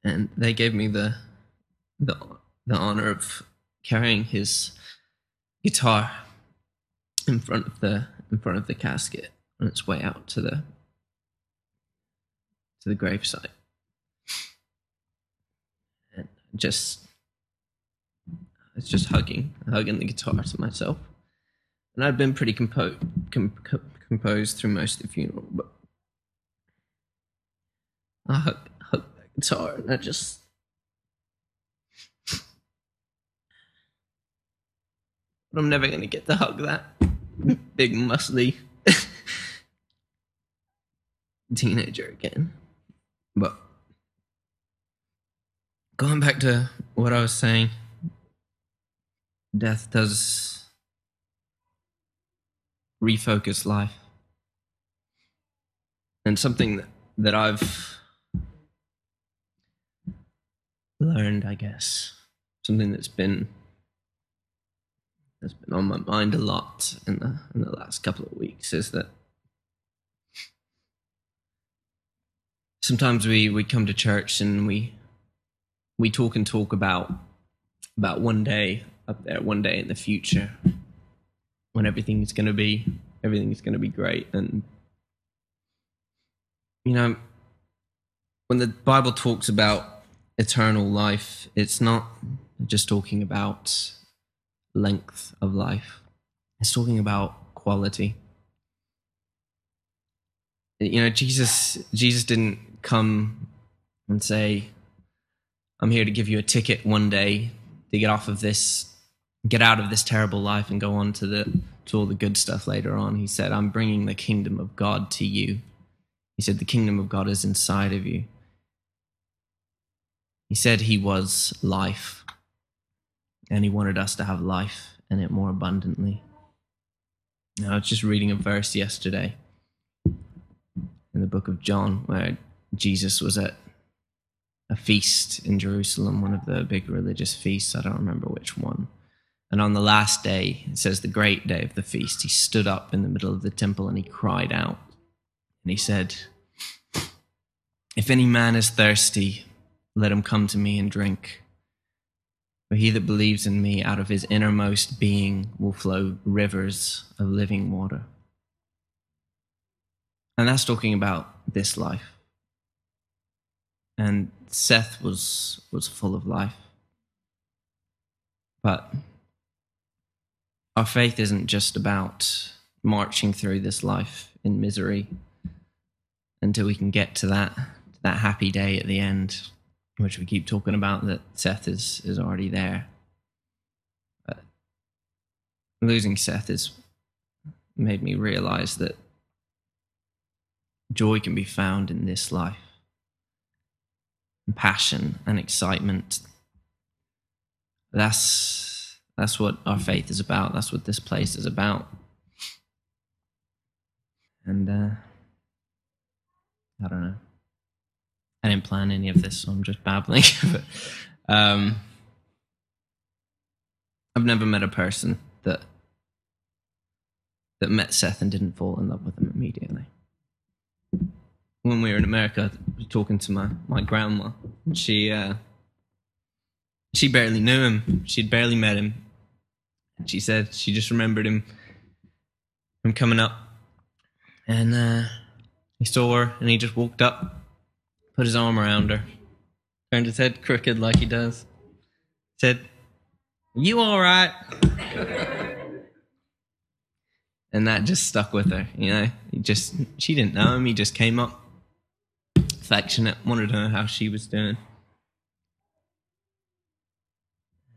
And they gave me the the the honor of carrying his guitar in front of the in front of the casket on its way out to the to the gravesite. And just it's just hugging hugging the guitar to myself. And I'd been pretty compo- com- com- composed through most of the funeral, but I hug, hug that guitar and I just but I'm never gonna get to hug that big muscly teenager again. But going back to what I was saying, death does refocus life. And something that, that I've learned, I guess, something that's been that's been on my mind a lot in the in the last couple of weeks is that sometimes we we come to church and we we talk and talk about about one day up there, one day in the future, when everything's going to be everything's going to be great, and you know, when the Bible talks about eternal life, it's not just talking about length of life. It's talking about quality. You know, Jesus Jesus didn't come and say, I'm here to give you a ticket one day to get off of this get out of this terrible life and go on to the to all the good stuff later on. He said, I'm bringing the kingdom of God to you. He said, the kingdom of God is inside of you. He said he was life and he wanted us to have life and it more abundantly. Now, I was just reading a verse yesterday in the book of John where Jesus was at a feast in Jerusalem, one of the big religious feasts. I don't remember which one. And on the last day, it says the great day of the feast, he stood up in the middle of the temple and he cried out. And he said, If any man is thirsty, let him come to me and drink. For he that believes in me, out of his innermost being will flow rivers of living water. And that's talking about this life. And Seth was was full of life. But our faith isn't just about marching through this life in misery until we can get to that that happy day at the end which we keep talking about that Seth is is already there. But losing Seth has made me realize that joy can be found in this life. And passion and excitement. That's that's what our faith is about. That's what this place is about. And uh, I don't know. I didn't plan any of this, so I'm just babbling. but, um, I've never met a person that that met Seth and didn't fall in love with him immediately. When we were in America, talking to my my grandma, she uh, she barely knew him. She'd barely met him. She said she just remembered him from coming up, and uh, he saw her, and he just walked up put his arm around her, turned his head crooked like he does, said, You all right? and that just stuck with her, you know. He just she didn't know him, he just came up affectionate, wanted to know how she was doing.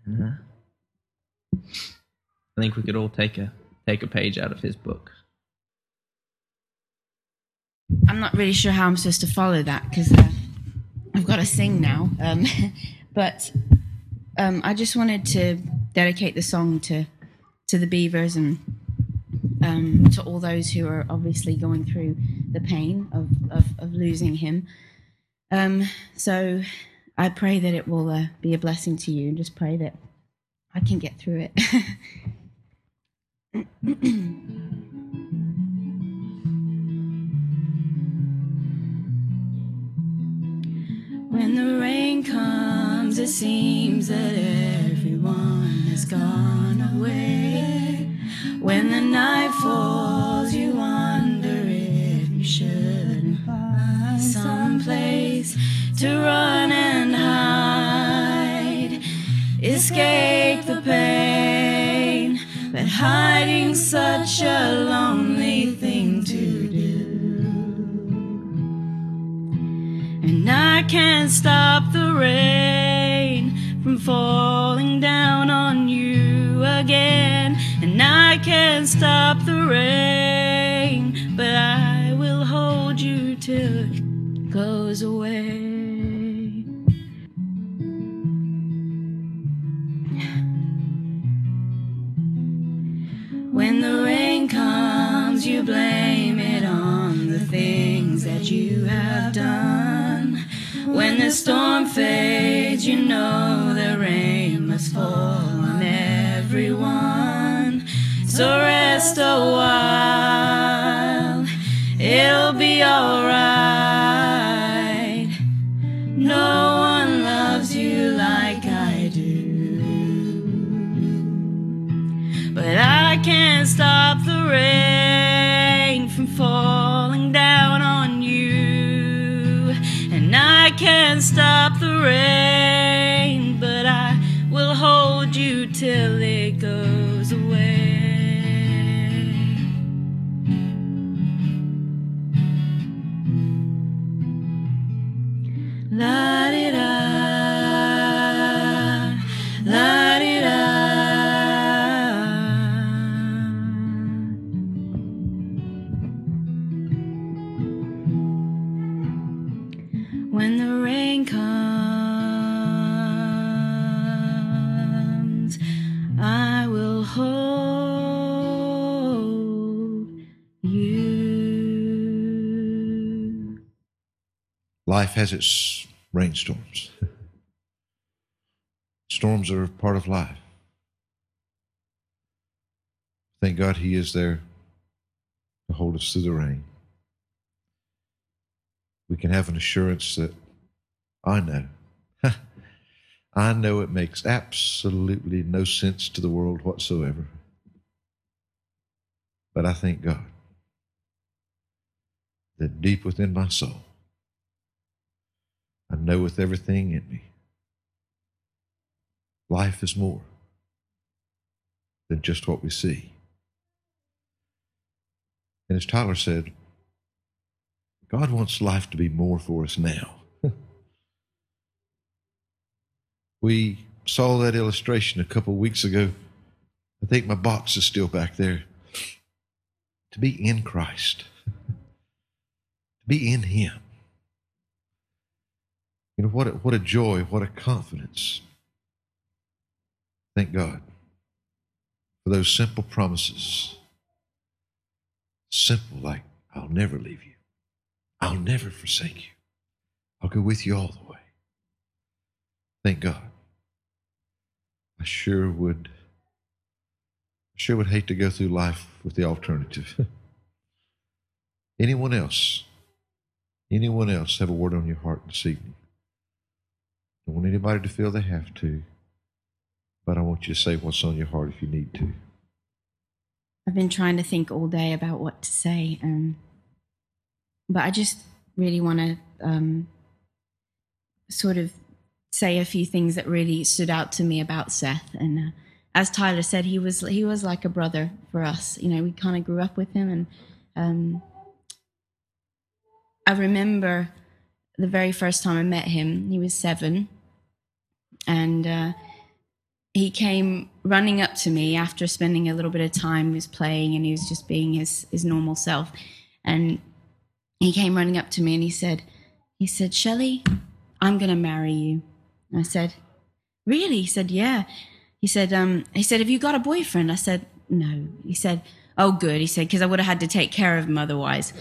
Uh, I think we could all take a take a page out of his book. I'm not really sure how I'm supposed to follow that because uh, I've got to sing now. Um, but um, I just wanted to dedicate the song to to the beavers and um, to all those who are obviously going through the pain of of, of losing him. Um, so I pray that it will uh, be a blessing to you, and just pray that I can get through it. When the rain comes, it seems that everyone has gone away. When the night falls, you wonder if you should find some place to run and hide, escape the pain. But hiding such a lonely I can't stop the rain from falling down on you again. And I can't stop the rain, but I will hold you till it goes away. When the rain comes, you blame it on the things that you have done. When the storm fades, you know the rain must fall on everyone. So rest a while, it'll be alright. No one loves you like I do. But I can't stop the rain can't stop the rain, but I will hold you till it Life has its rainstorms. Storms are part of life. Thank God He is there to hold us through the rain. We can have an assurance that I know. I know it makes absolutely no sense to the world whatsoever. But I thank God that deep within my soul, I know with everything in me, life is more than just what we see. And as Tyler said, God wants life to be more for us now. we saw that illustration a couple weeks ago. I think my box is still back there. To be in Christ, to be in Him. You know, what a, what a joy, what a confidence. Thank God for those simple promises. Simple, like, I'll never leave you, I'll never forsake you, I'll go with you all the way. Thank God. I sure would. Sure would hate to go through life with the alternative. anyone else? Anyone else have a word on your heart this evening? I don't want anybody to feel they have to, but I want you to say what's on your heart if you need to. I've been trying to think all day about what to say, um, but I just really want to um, sort of say a few things that really stood out to me about Seth. And uh, as Tyler said, he was he was like a brother for us. You know, we kind of grew up with him, and um, I remember the very first time I met him. He was seven, and uh, he came running up to me after spending a little bit of time. He was playing and he was just being his, his normal self. And he came running up to me and he said, he said, Shelley, I'm going to marry you. And I said, really? He said, yeah. He said, um, he said, have you got a boyfriend? I said, no. He said, oh, good. He said, because I would have had to take care of him otherwise.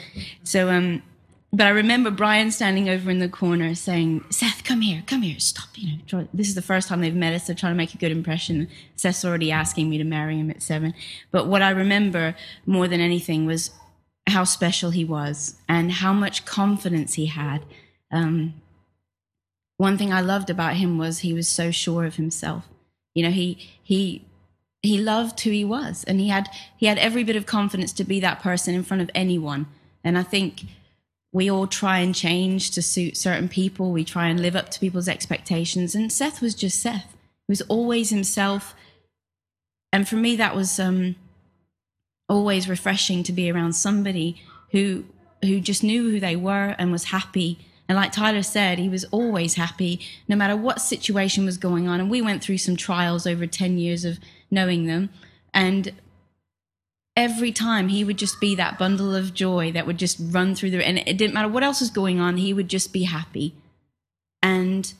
So, um, but I remember Brian standing over in the corner saying, Seth, come here, come here, stop. You know, this is the first time they've met us. They're trying to make a good impression. Seth's already asking me to marry him at seven. But what I remember more than anything was how special he was and how much confidence he had. Um, one thing I loved about him was he was so sure of himself. You know, he he he loved who he was, and he had he had every bit of confidence to be that person in front of anyone. And I think we all try and change to suit certain people. We try and live up to people's expectations. And Seth was just Seth. He was always himself. And for me, that was um, always refreshing to be around somebody who who just knew who they were and was happy. And like Tyler said, he was always happy no matter what situation was going on. And we went through some trials over 10 years of knowing them. And every time he would just be that bundle of joy that would just run through the and it didn't matter what else was going on he would just be happy. And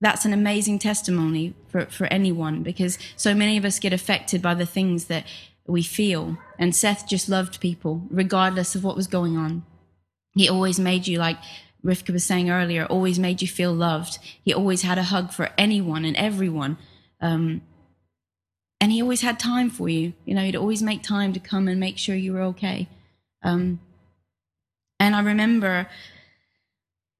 that's an amazing testimony for, for anyone because so many of us get affected by the things that we feel. And seth just loved people regardless of what was going on. He always made you like rivka was saying earlier always made you feel loved. He always had a hug for anyone and everyone. Um, and he always had time for you. You know, he'd always make time to come and make sure you were okay. Um, and I remember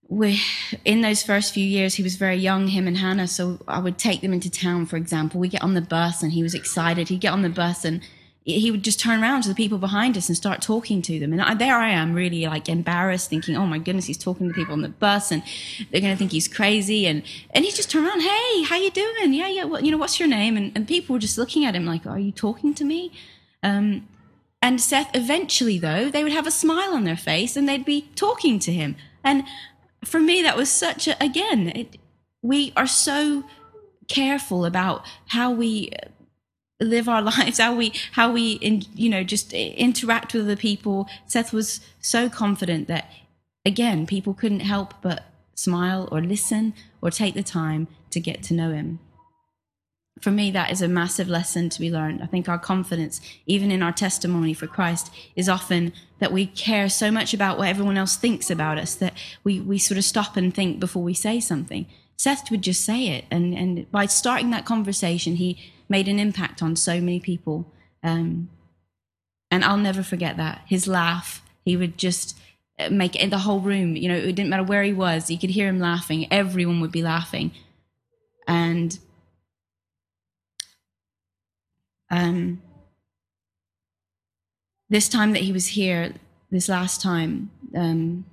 we, in those first few years, he was very young, him and Hannah. So I would take them into town, for example. We get on the bus and he was excited. He'd get on the bus and he would just turn around to the people behind us and start talking to them. And I, there I am, really like embarrassed, thinking, "Oh my goodness, he's talking to people on the bus, and they're going to think he's crazy." And and he just turned around, "Hey, how you doing? Yeah, yeah. Well, you know, what's your name?" And and people were just looking at him like, "Are you talking to me?" Um, and Seth, eventually, though, they would have a smile on their face and they'd be talking to him. And for me, that was such a again, it, we are so careful about how we live our lives how we how we in, you know just interact with other people. Seth was so confident that again people couldn't help but smile or listen or take the time to get to know him. For me that is a massive lesson to be learned. I think our confidence even in our testimony for christ is often that we care so much about what everyone else thinks about us that we we sort of stop and think before we say something. Seth would just say it and and by starting that conversation he made an impact on so many people. Um, and I'll never forget that. His laugh, he would just uh, make it in the whole room. You know, it didn't matter where he was, you could hear him laughing. Everyone would be laughing. And um, this time that he was here, this last time, um,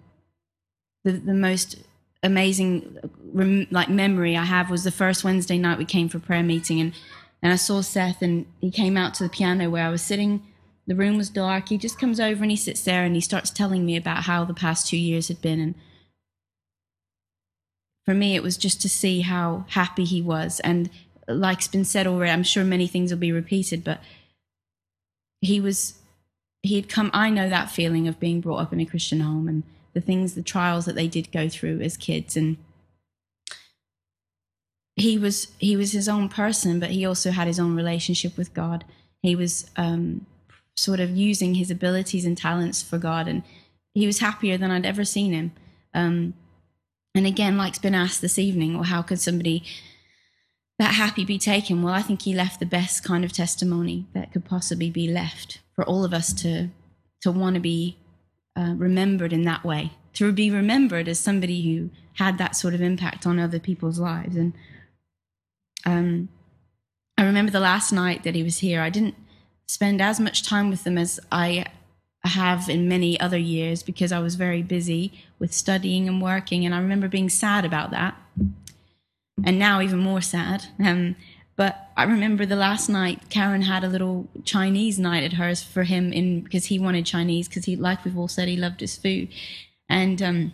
the, the most amazing rem- like memory I have was the first Wednesday night we came for prayer meeting and and I saw Seth, and he came out to the piano where I was sitting. The room was dark. He just comes over and he sits there and he starts telling me about how the past two years had been. And for me, it was just to see how happy he was. And like's been said already, I'm sure many things will be repeated, but he was, he had come, I know that feeling of being brought up in a Christian home and the things, the trials that they did go through as kids. And he was he was his own person, but he also had his own relationship with God. He was um, sort of using his abilities and talents for God, and he was happier than I'd ever seen him. Um, and again, like's been asked this evening, or how could somebody that happy be taken? Well, I think he left the best kind of testimony that could possibly be left for all of us to to want to be uh, remembered in that way, to be remembered as somebody who had that sort of impact on other people's lives, and um, I remember the last night that he was here, I didn't spend as much time with them as I have in many other years because I was very busy with studying and working. And I remember being sad about that. And now even more sad. Um, but I remember the last night Karen had a little Chinese night at hers for him in because he wanted Chinese because he, like we've all said, he loved his food. And um,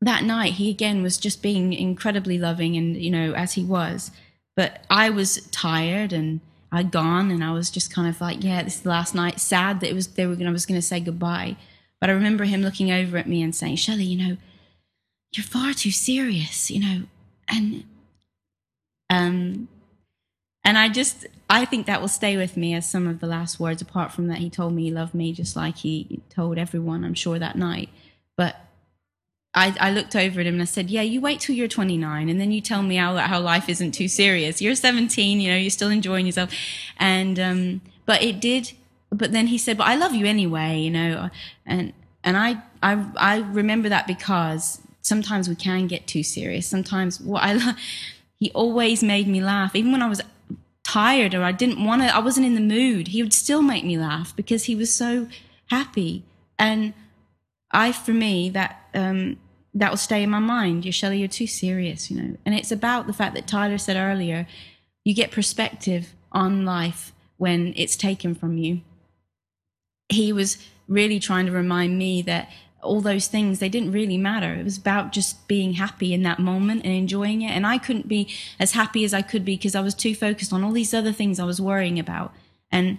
that night he again was just being incredibly loving and you know as he was but I was tired and I'd gone, and I was just kind of like, yeah, this is the last night. Sad that it was they were gonna, I was going to say goodbye, but I remember him looking over at me and saying, Shelley, you know, you're far too serious, you know, and um, and I just I think that will stay with me as some of the last words. Apart from that, he told me he loved me just like he told everyone, I'm sure that night. But I, I looked over at him and I said, "Yeah, you wait till you're 29, and then you tell me how how life isn't too serious. You're 17, you know, you're still enjoying yourself." And um, but it did. But then he said, "But I love you anyway," you know, and and I I I remember that because sometimes we can get too serious. Sometimes what I lo- he always made me laugh, even when I was tired or I didn't want to. I wasn't in the mood. He would still make me laugh because he was so happy and. I, for me, that um, that will stay in my mind. You're Shelley, you're too serious, you know. And it's about the fact that Tyler said earlier, you get perspective on life when it's taken from you. He was really trying to remind me that all those things they didn't really matter. It was about just being happy in that moment and enjoying it. And I couldn't be as happy as I could be because I was too focused on all these other things I was worrying about. And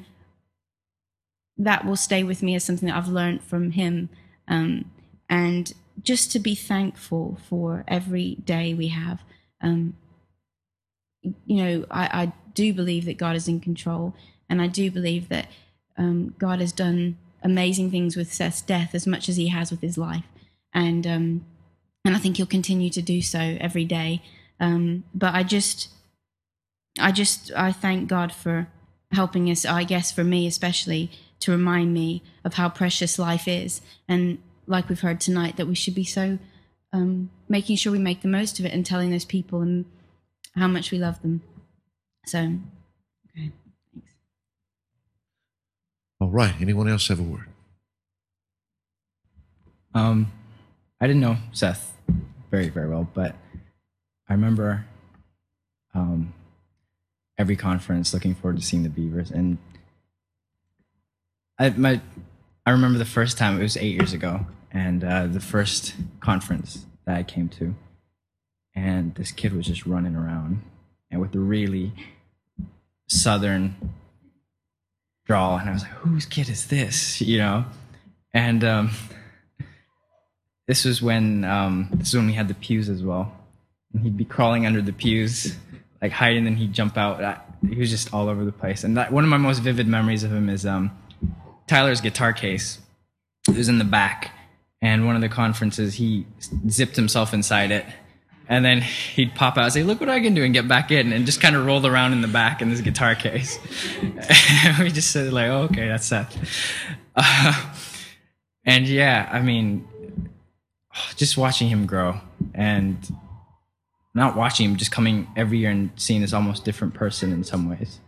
that will stay with me as something that I've learned from him um, and just to be thankful for every day we have. Um, you know, I, I, do believe that God is in control, and I do believe that um, God has done amazing things with Seth's death as much as He has with his life, and um, and I think He'll continue to do so every day. Um, but I just, I just, I thank God for helping us. I guess for me especially to remind me of how precious life is. And like we've heard tonight, that we should be so um, making sure we make the most of it and telling those people and how much we love them. So, okay, thanks. All right. Anyone else have a word? Um, I didn't know Seth very, very well, but I remember um, every conference looking forward to seeing the Beavers. And I, my, I remember the first time, it was eight years ago, and uh, the first conference that I came to. And this kid was just running around and with a really southern drawl. And I was like, whose kid is this? You know? And um, this was when um, this is when we had the pews as well. And he'd be crawling under the pews, like hiding, and then he'd jump out. I, he was just all over the place. And that, one of my most vivid memories of him is um, Tyler's guitar case. It was in the back, and one of the conferences, he zipped himself inside it. And then he'd pop out and say, Look what I can do, and get back in, and just kind of rolled around in the back in this guitar case. we just said, like, oh, okay, that's Seth. Uh, and yeah, I mean, just watching him grow and not watching him, just coming every year and seeing this almost different person in some ways.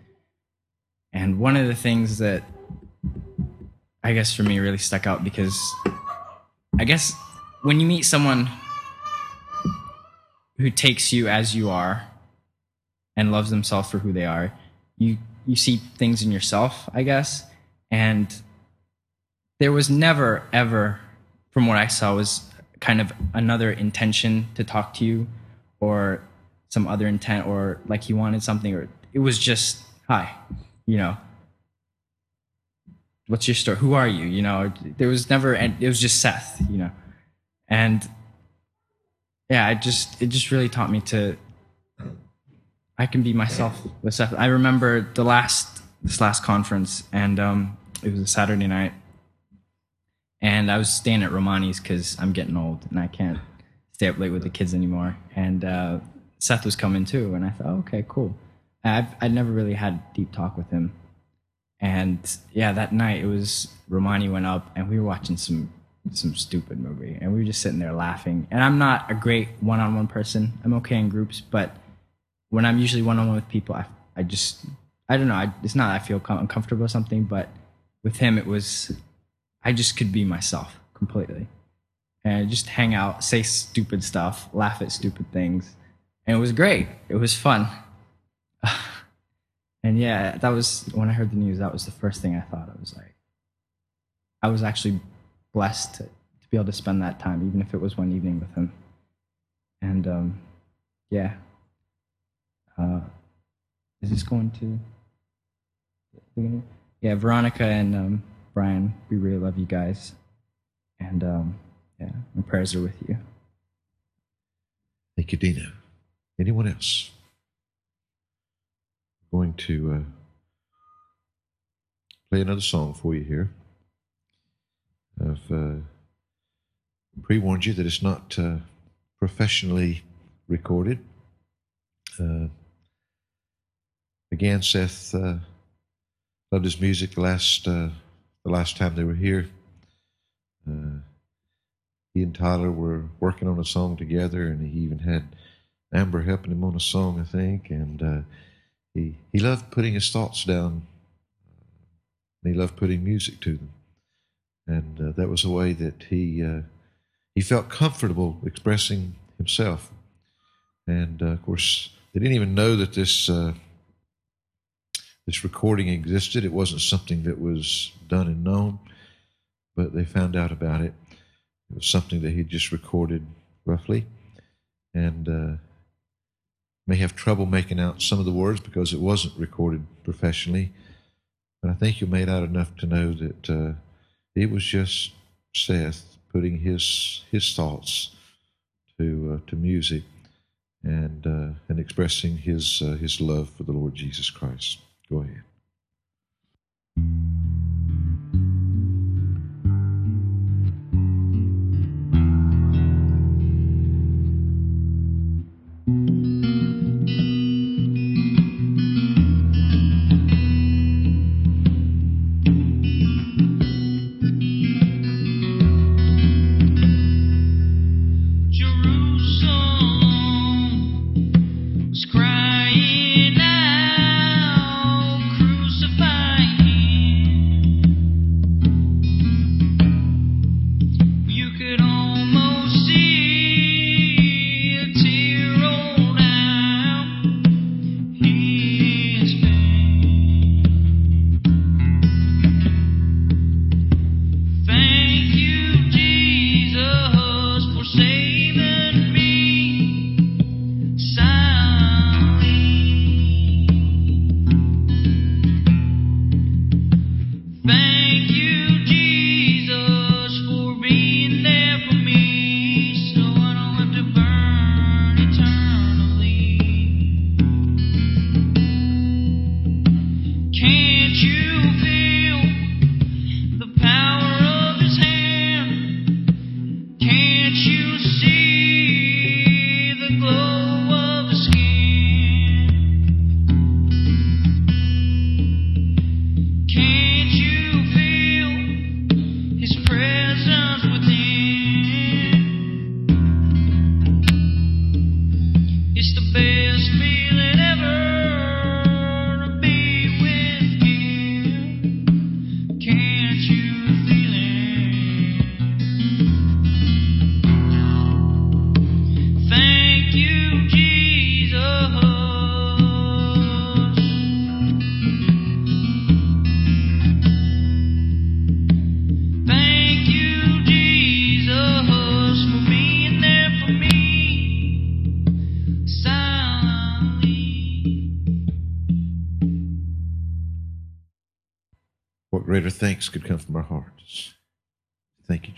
And one of the things that I guess for me really stuck out because I guess when you meet someone who takes you as you are and loves themselves for who they are, you you see things in yourself, I guess. And there was never ever from what I saw was kind of another intention to talk to you or some other intent or like he wanted something or it was just hi, you know. What's your story? Who are you? You know, there was never and it was just Seth, you know. And yeah, it just it just really taught me to I can be myself with Seth. I remember the last this last conference, and um, it was a Saturday night, and I was staying at Romani's because I'm getting old and I can't stay up late with the kids anymore. And uh, Seth was coming too, and I thought, oh, okay, cool. I've I'd never really had deep talk with him, and yeah, that night it was Romani went up, and we were watching some some stupid movie, and we were just sitting there laughing. And I'm not a great one-on-one person. I'm okay in groups, but when I'm usually one-on-one with people, I I just I don't know. I, it's not I feel com- uncomfortable or something, but with him it was I just could be myself completely, and just hang out, say stupid stuff, laugh at stupid things, and it was great. It was fun. and yeah, that was when I heard the news. That was the first thing I thought. I was like, I was actually blessed to, to be able to spend that time, even if it was one evening with him. And um, yeah, uh, is this going to? Yeah, Veronica and um, Brian, we really love you guys, and um, yeah, my prayers are with you. Thank you, Dina. Anyone else? Going to uh, play another song for you here. I've uh, pre warned you that it's not uh, professionally recorded. Uh, again, Seth uh, loved his music the last, uh, the last time they were here. He and Tyler were working on a song together, and he even had Amber helping him on a song, I think. And he he loved putting his thoughts down, and he loved putting music to them, and uh, that was a way that he uh, he felt comfortable expressing himself. And uh, of course, they didn't even know that this uh, this recording existed. It wasn't something that was done and known, but they found out about it. It was something that he just recorded roughly, and uh, may have trouble making out some of the words because it wasn't recorded professionally. But I think you made out enough to know that uh, it was just Seth putting his his thoughts to uh, to music and uh, and expressing his uh, his love for the Lord Jesus Christ. Go ahead.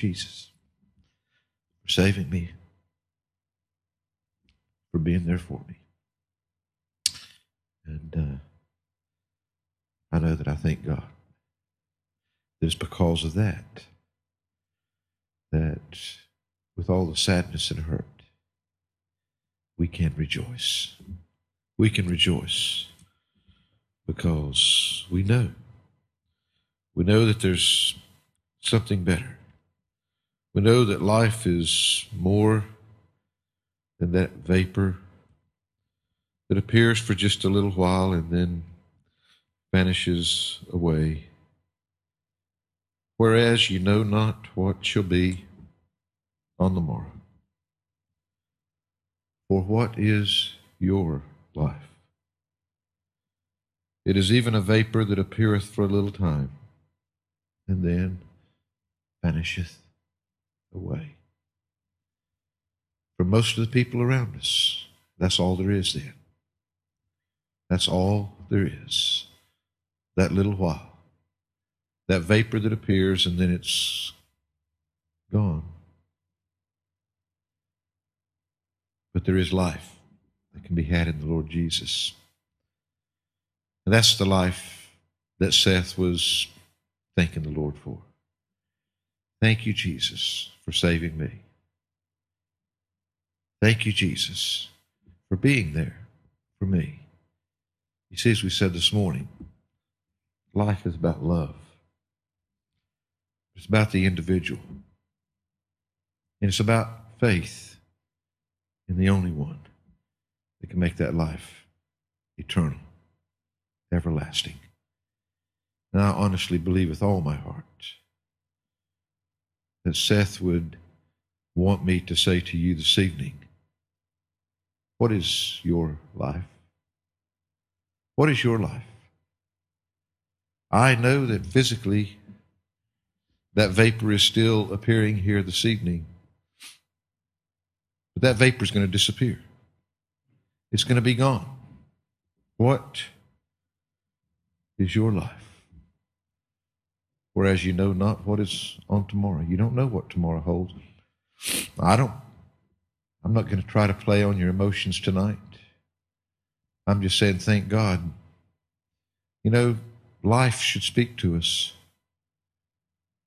Jesus, for saving me, for being there for me. And uh, I know that I thank God it's because of that that with all the sadness and hurt, we can rejoice. We can rejoice because we know. We know that there's something better. We know that life is more than that vapor that appears for just a little while and then vanishes away. Whereas you know not what shall be on the morrow. For what is your life? It is even a vapor that appeareth for a little time, and then vanisheth away. For most of the people around us, that's all there is then. That's all there is. That little while. That vapor that appears and then it's gone. But there is life that can be had in the Lord Jesus. And that's the life that Seth was thanking the Lord for. Thank you, Jesus, for saving me. Thank you, Jesus, for being there for me. You see, as we said this morning, life is about love. It's about the individual. And it's about faith in the only one that can make that life eternal, everlasting. And I honestly believe with all my heart that Seth would want me to say to you this evening what is your life? What is your life? I know that physically that vapor is still appearing here this evening, but that vapor is going to disappear. It's going to be gone. What is your life? Whereas you know not what is on tomorrow. You don't know what tomorrow holds. I don't. I'm not going to try to play on your emotions tonight. I'm just saying, thank God. You know, life should speak to us,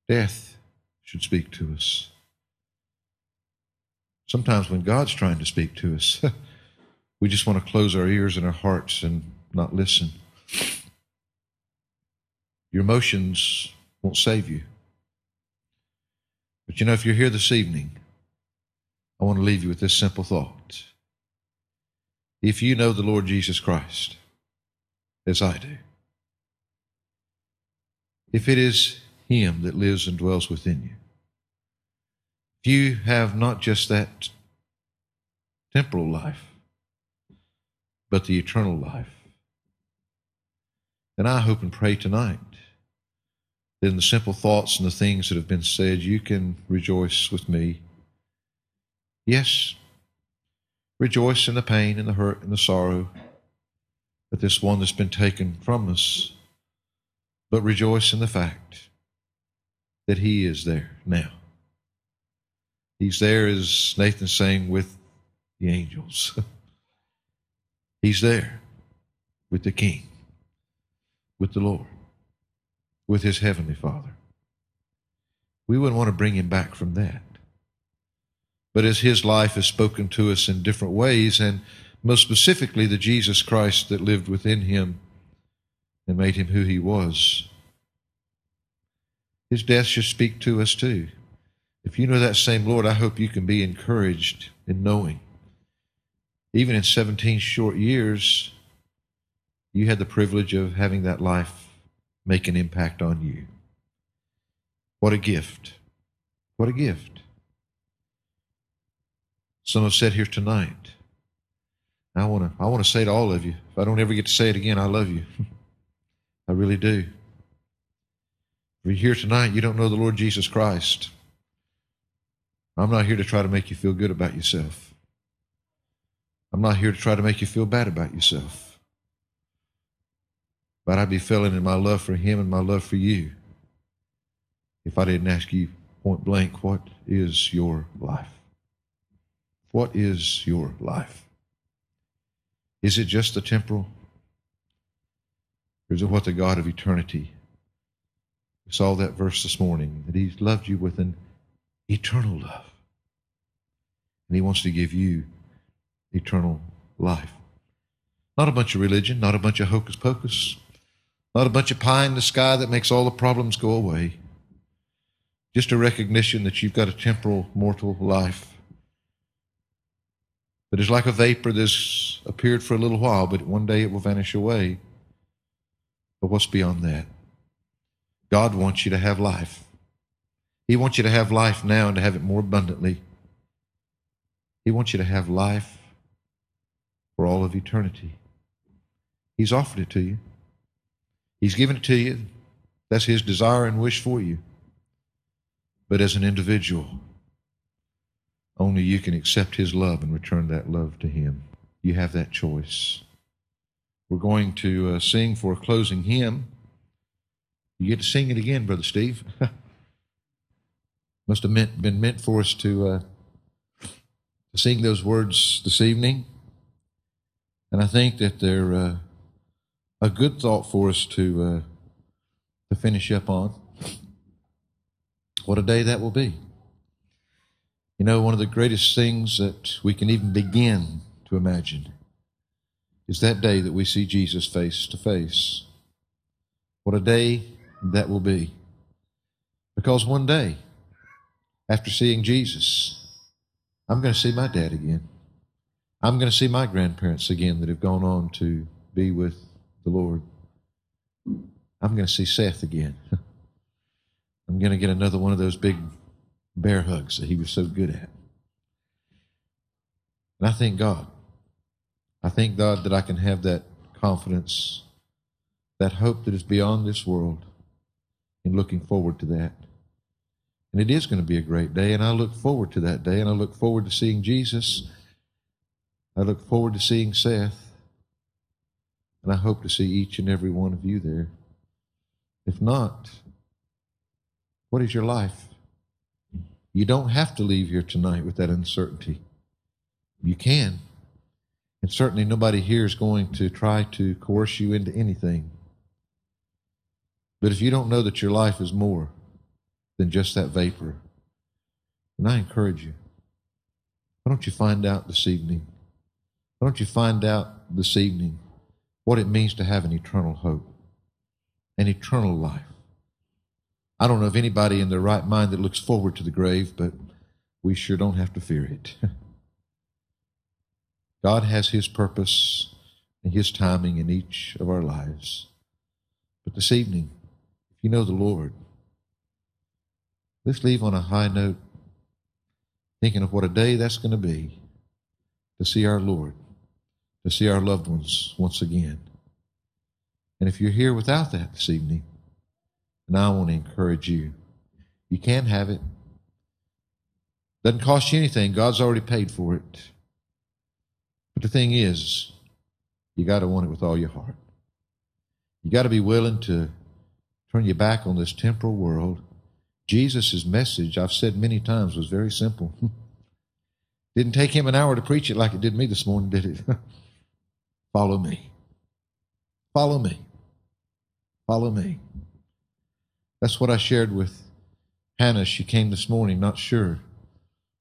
death should speak to us. Sometimes when God's trying to speak to us, we just want to close our ears and our hearts and not listen. Your emotions won't save you. But you know, if you're here this evening, I want to leave you with this simple thought. If you know the Lord Jesus Christ, as I do, if it is Him that lives and dwells within you, if you have not just that temporal life, but the eternal life, then I hope and pray tonight that in the simple thoughts and the things that have been said, you can rejoice with me. Yes, rejoice in the pain and the hurt and the sorrow at this one that's been taken from us, but rejoice in the fact that He is there now. He's there, as Nathan saying, with the angels. He's there with the King, with the Lord, with His Heavenly Father. We wouldn't want to bring Him back from that. But as His life has spoken to us in different ways, and most specifically the Jesus Christ that lived within Him and made Him who He was, His death should speak to us too. If you know that same Lord, I hope you can be encouraged in knowing. Even in 17 short years, you had the privilege of having that life make an impact on you. What a gift. What a gift. Some have said here tonight. I want to I want to say to all of you, if I don't ever get to say it again, I love you. I really do. If you're here tonight, you don't know the Lord Jesus Christ. I'm not here to try to make you feel good about yourself. I'm not here to try to make you feel bad about yourself. But I'd be failing in my love for Him and my love for you if I didn't ask you point blank, what is your life? What is your life? Is it just the temporal? Or is it what the God of eternity? We saw that verse this morning that He's loved you with an eternal love. And He wants to give you eternal life. Not a bunch of religion, not a bunch of hocus pocus, not a bunch of pie in the sky that makes all the problems go away. Just a recognition that you've got a temporal, mortal life. that is like a vapor that's appeared for a little while, but one day it will vanish away. But what's beyond that? God wants you to have life. He wants you to have life now and to have it more abundantly. He wants you to have life for all of eternity. He's offered it to you. He's given it to you. That's His desire and wish for you. But as an individual, only you can accept His love and return that love to Him. You have that choice. We're going to uh, sing for a closing hymn. You get to sing it again, Brother Steve. Must have meant, been meant for us to, uh, to sing those words this evening. And I think that they're uh, a good thought for us to, uh, to finish up on. What a day that will be. You know, one of the greatest things that we can even begin to imagine is that day that we see Jesus face to face. What a day that will be. Because one day, after seeing Jesus, I'm going to see my dad again. I'm going to see my grandparents again that have gone on to be with the Lord. I'm going to see Seth again. I'm going to get another one of those big bear hugs that he was so good at. And I thank God. I thank God that I can have that confidence, that hope that is beyond this world, and looking forward to that. And it is going to be a great day, and I look forward to that day, and I look forward to seeing Jesus. I look forward to seeing Seth, and I hope to see each and every one of you there. If not, what is your life? You don't have to leave here tonight with that uncertainty. You can. And certainly nobody here is going to try to coerce you into anything. But if you don't know that your life is more than just that vapor, then I encourage you. Why don't you find out this evening? Why don't you find out this evening what it means to have an eternal hope, an eternal life? I don't know of anybody in their right mind that looks forward to the grave, but we sure don't have to fear it. God has His purpose and His timing in each of our lives. But this evening, if you know the Lord, let's leave on a high note, thinking of what a day that's going to be to see our Lord, to see our loved ones once again. And if you're here without that this evening, and I want to encourage you. You can have it. Doesn't cost you anything. God's already paid for it. But the thing is, you got to want it with all your heart. You got to be willing to turn your back on this temporal world. Jesus' message, I've said many times, was very simple. Didn't take him an hour to preach it like it did me this morning, did it? Follow me. Follow me. Follow me. That's what I shared with Hannah. She came this morning not sure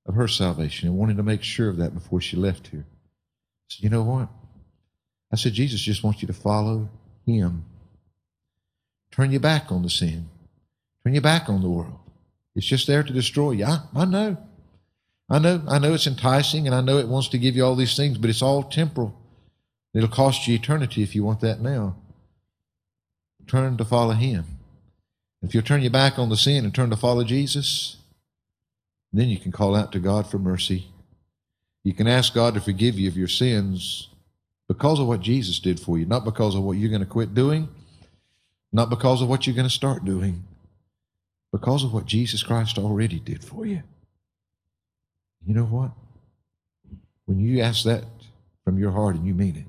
of her salvation and wanted to make sure of that before she left here. I said, You know what? I said, Jesus just wants you to follow him. Turn your back on the sin, turn your back on the world. It's just there to destroy you. I, I know. I know. I know it's enticing and I know it wants to give you all these things, but it's all temporal. It'll cost you eternity if you want that now. Turn to follow him. If you'll turn your back on the sin and turn to follow Jesus, then you can call out to God for mercy. You can ask God to forgive you of your sins because of what Jesus did for you, not because of what you're going to quit doing, not because of what you're going to start doing, because of what Jesus Christ already did for you. You know what? When you ask that from your heart and you mean it,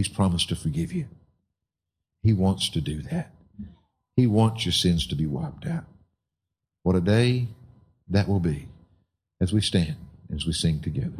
He's promised to forgive you. He wants to do that. He wants your sins to be wiped out. What a day that will be as we stand, as we sing together.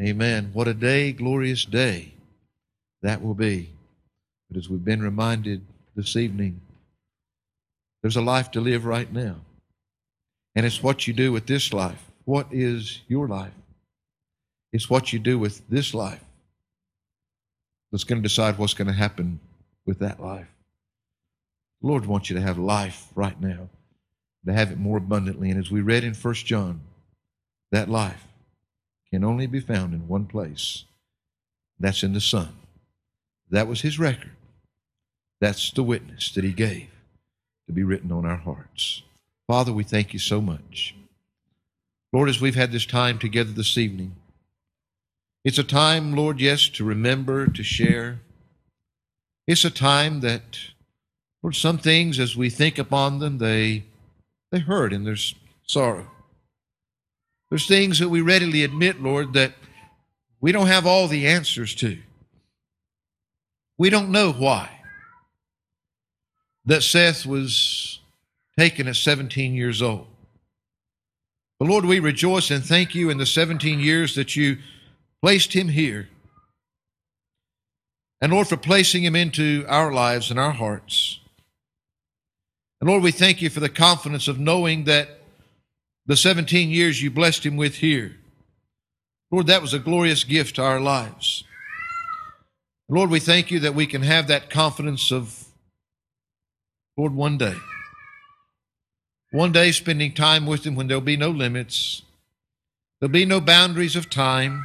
Amen. What a day, glorious day that will be. But as we've been reminded this evening, there's a life to live right now. And it's what you do with this life. What is your life? It's what you do with this life that's going to decide what's going to happen with that life. The Lord wants you to have life right now, to have it more abundantly. And as we read in 1 John, that life can only be found in one place. That's in the Son. That was his record. That's the witness that he gave to be written on our hearts. Father, we thank you so much. Lord, as we've had this time together this evening, it's a time, Lord, yes, to remember, to share. It's a time that, Lord, some things as we think upon them, they they hurt and there's sorrow. There's things that we readily admit, Lord, that we don't have all the answers to. We don't know why that Seth was taken at 17 years old. But Lord, we rejoice and thank you in the 17 years that you placed him here. And Lord, for placing him into our lives and our hearts. And Lord, we thank you for the confidence of knowing that the 17 years you blessed him with here, Lord, that was a glorious gift to our lives. Lord, we thank you that we can have that confidence of, Lord, one day. One day spending time with him when there'll be no limits, there'll be no boundaries of time,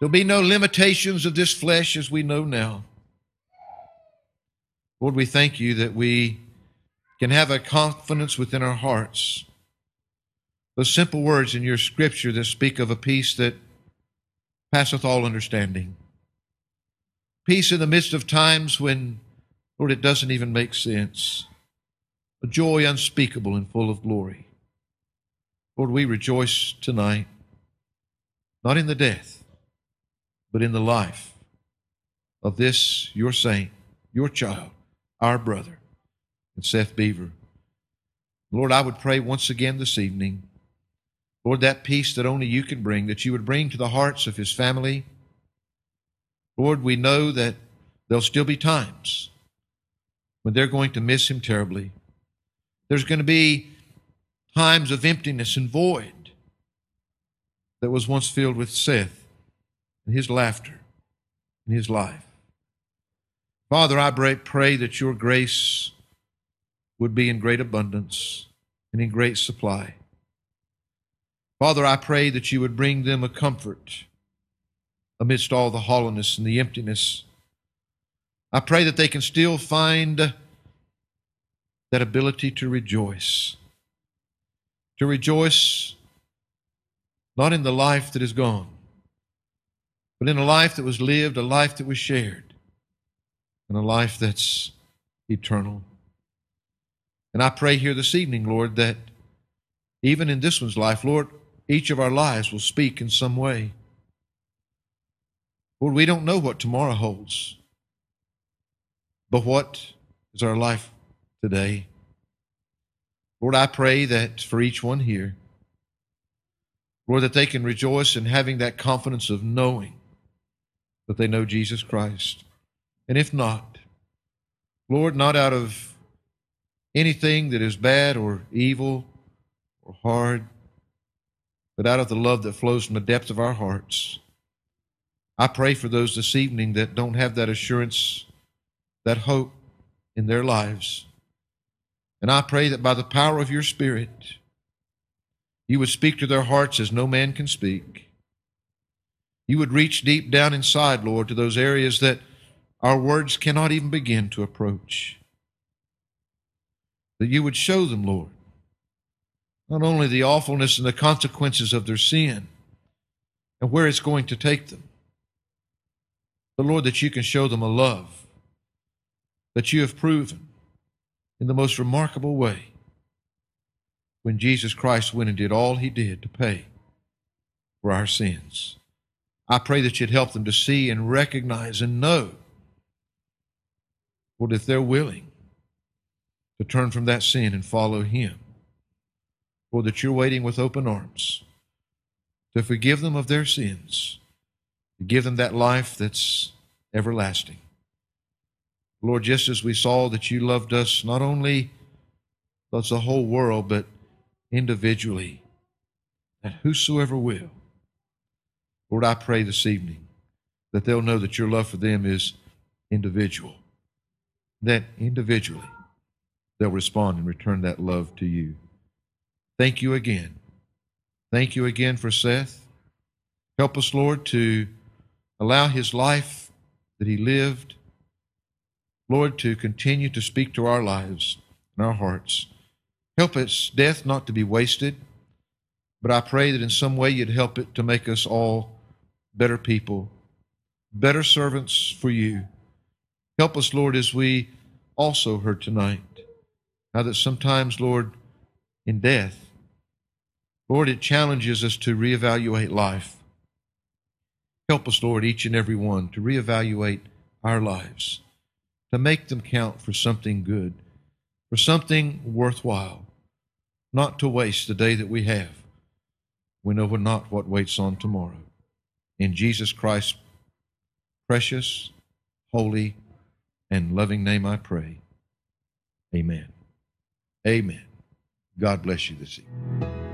there'll be no limitations of this flesh as we know now. Lord, we thank you that we can have a confidence within our hearts. Those simple words in your scripture that speak of a peace that passeth all understanding. Peace in the midst of times when, Lord, it doesn't even make sense. A joy unspeakable and full of glory. Lord, we rejoice tonight, not in the death, but in the life of this, your saint, your child, our brother, and Seth Beaver. Lord, I would pray once again this evening, Lord, that peace that only you can bring, that you would bring to the hearts of his family. Lord, we know that there'll still be times when they're going to miss him terribly. There's going to be times of emptiness and void that was once filled with Seth and his laughter and his life. Father, I pray that your grace would be in great abundance and in great supply. Father, I pray that you would bring them a comfort amidst all the hollowness and the emptiness. I pray that they can still find that ability to rejoice. To rejoice not in the life that is gone, but in a life that was lived, a life that was shared, and a life that's eternal. And I pray here this evening, Lord, that even in this one's life, Lord, each of our lives will speak in some way. Lord, we don't know what tomorrow holds, but what is our life today? Lord, I pray that for each one here, Lord, that they can rejoice in having that confidence of knowing that they know Jesus Christ. And if not, Lord, not out of anything that is bad or evil or hard, but out of the love that flows from the depth of our hearts. I pray for those this evening that don't have that assurance that hope in their lives. And I pray that by the power of your Spirit, you would speak to their hearts as no man can speak. You would reach deep down inside, Lord, to those areas that our words cannot even begin to approach. That you would show them, Lord, not only the awfulness and the consequences of their sin and where it's going to take them, but Lord, that you can show them a love that you have proven in the most remarkable way when Jesus Christ went and did all he did to pay for our sins. I pray that you'd help them to see and recognize and know, Lord, if they're willing to turn from that sin and follow him, Lord, that you're waiting with open arms to forgive them of their sins, to give them that life that's everlasting. Lord, just as we saw that you loved us, not only loves the whole world, but individually, that whosoever will, Lord, I pray this evening that they'll know that your love for them is individual, that individually they'll respond and return that love to you. Thank you again. Thank you again for Seth. Help us, Lord, to allow his life that he lived, Lord, to continue to speak to our lives and our hearts. Help its death not to be wasted, but I pray that in some way you'd help it to make us all better people, better servants for you. Help us, Lord, as we also heard tonight, how that sometimes, Lord, in death, Lord, it challenges us to reevaluate life. Help us, Lord, each and every one, to reevaluate our lives, to make them count for something good, for something worthwhile, not to waste the day that we have. We know not what waits on tomorrow. In Jesus Christ's precious, holy, and loving name I pray. Amen. Amen. God bless you this evening.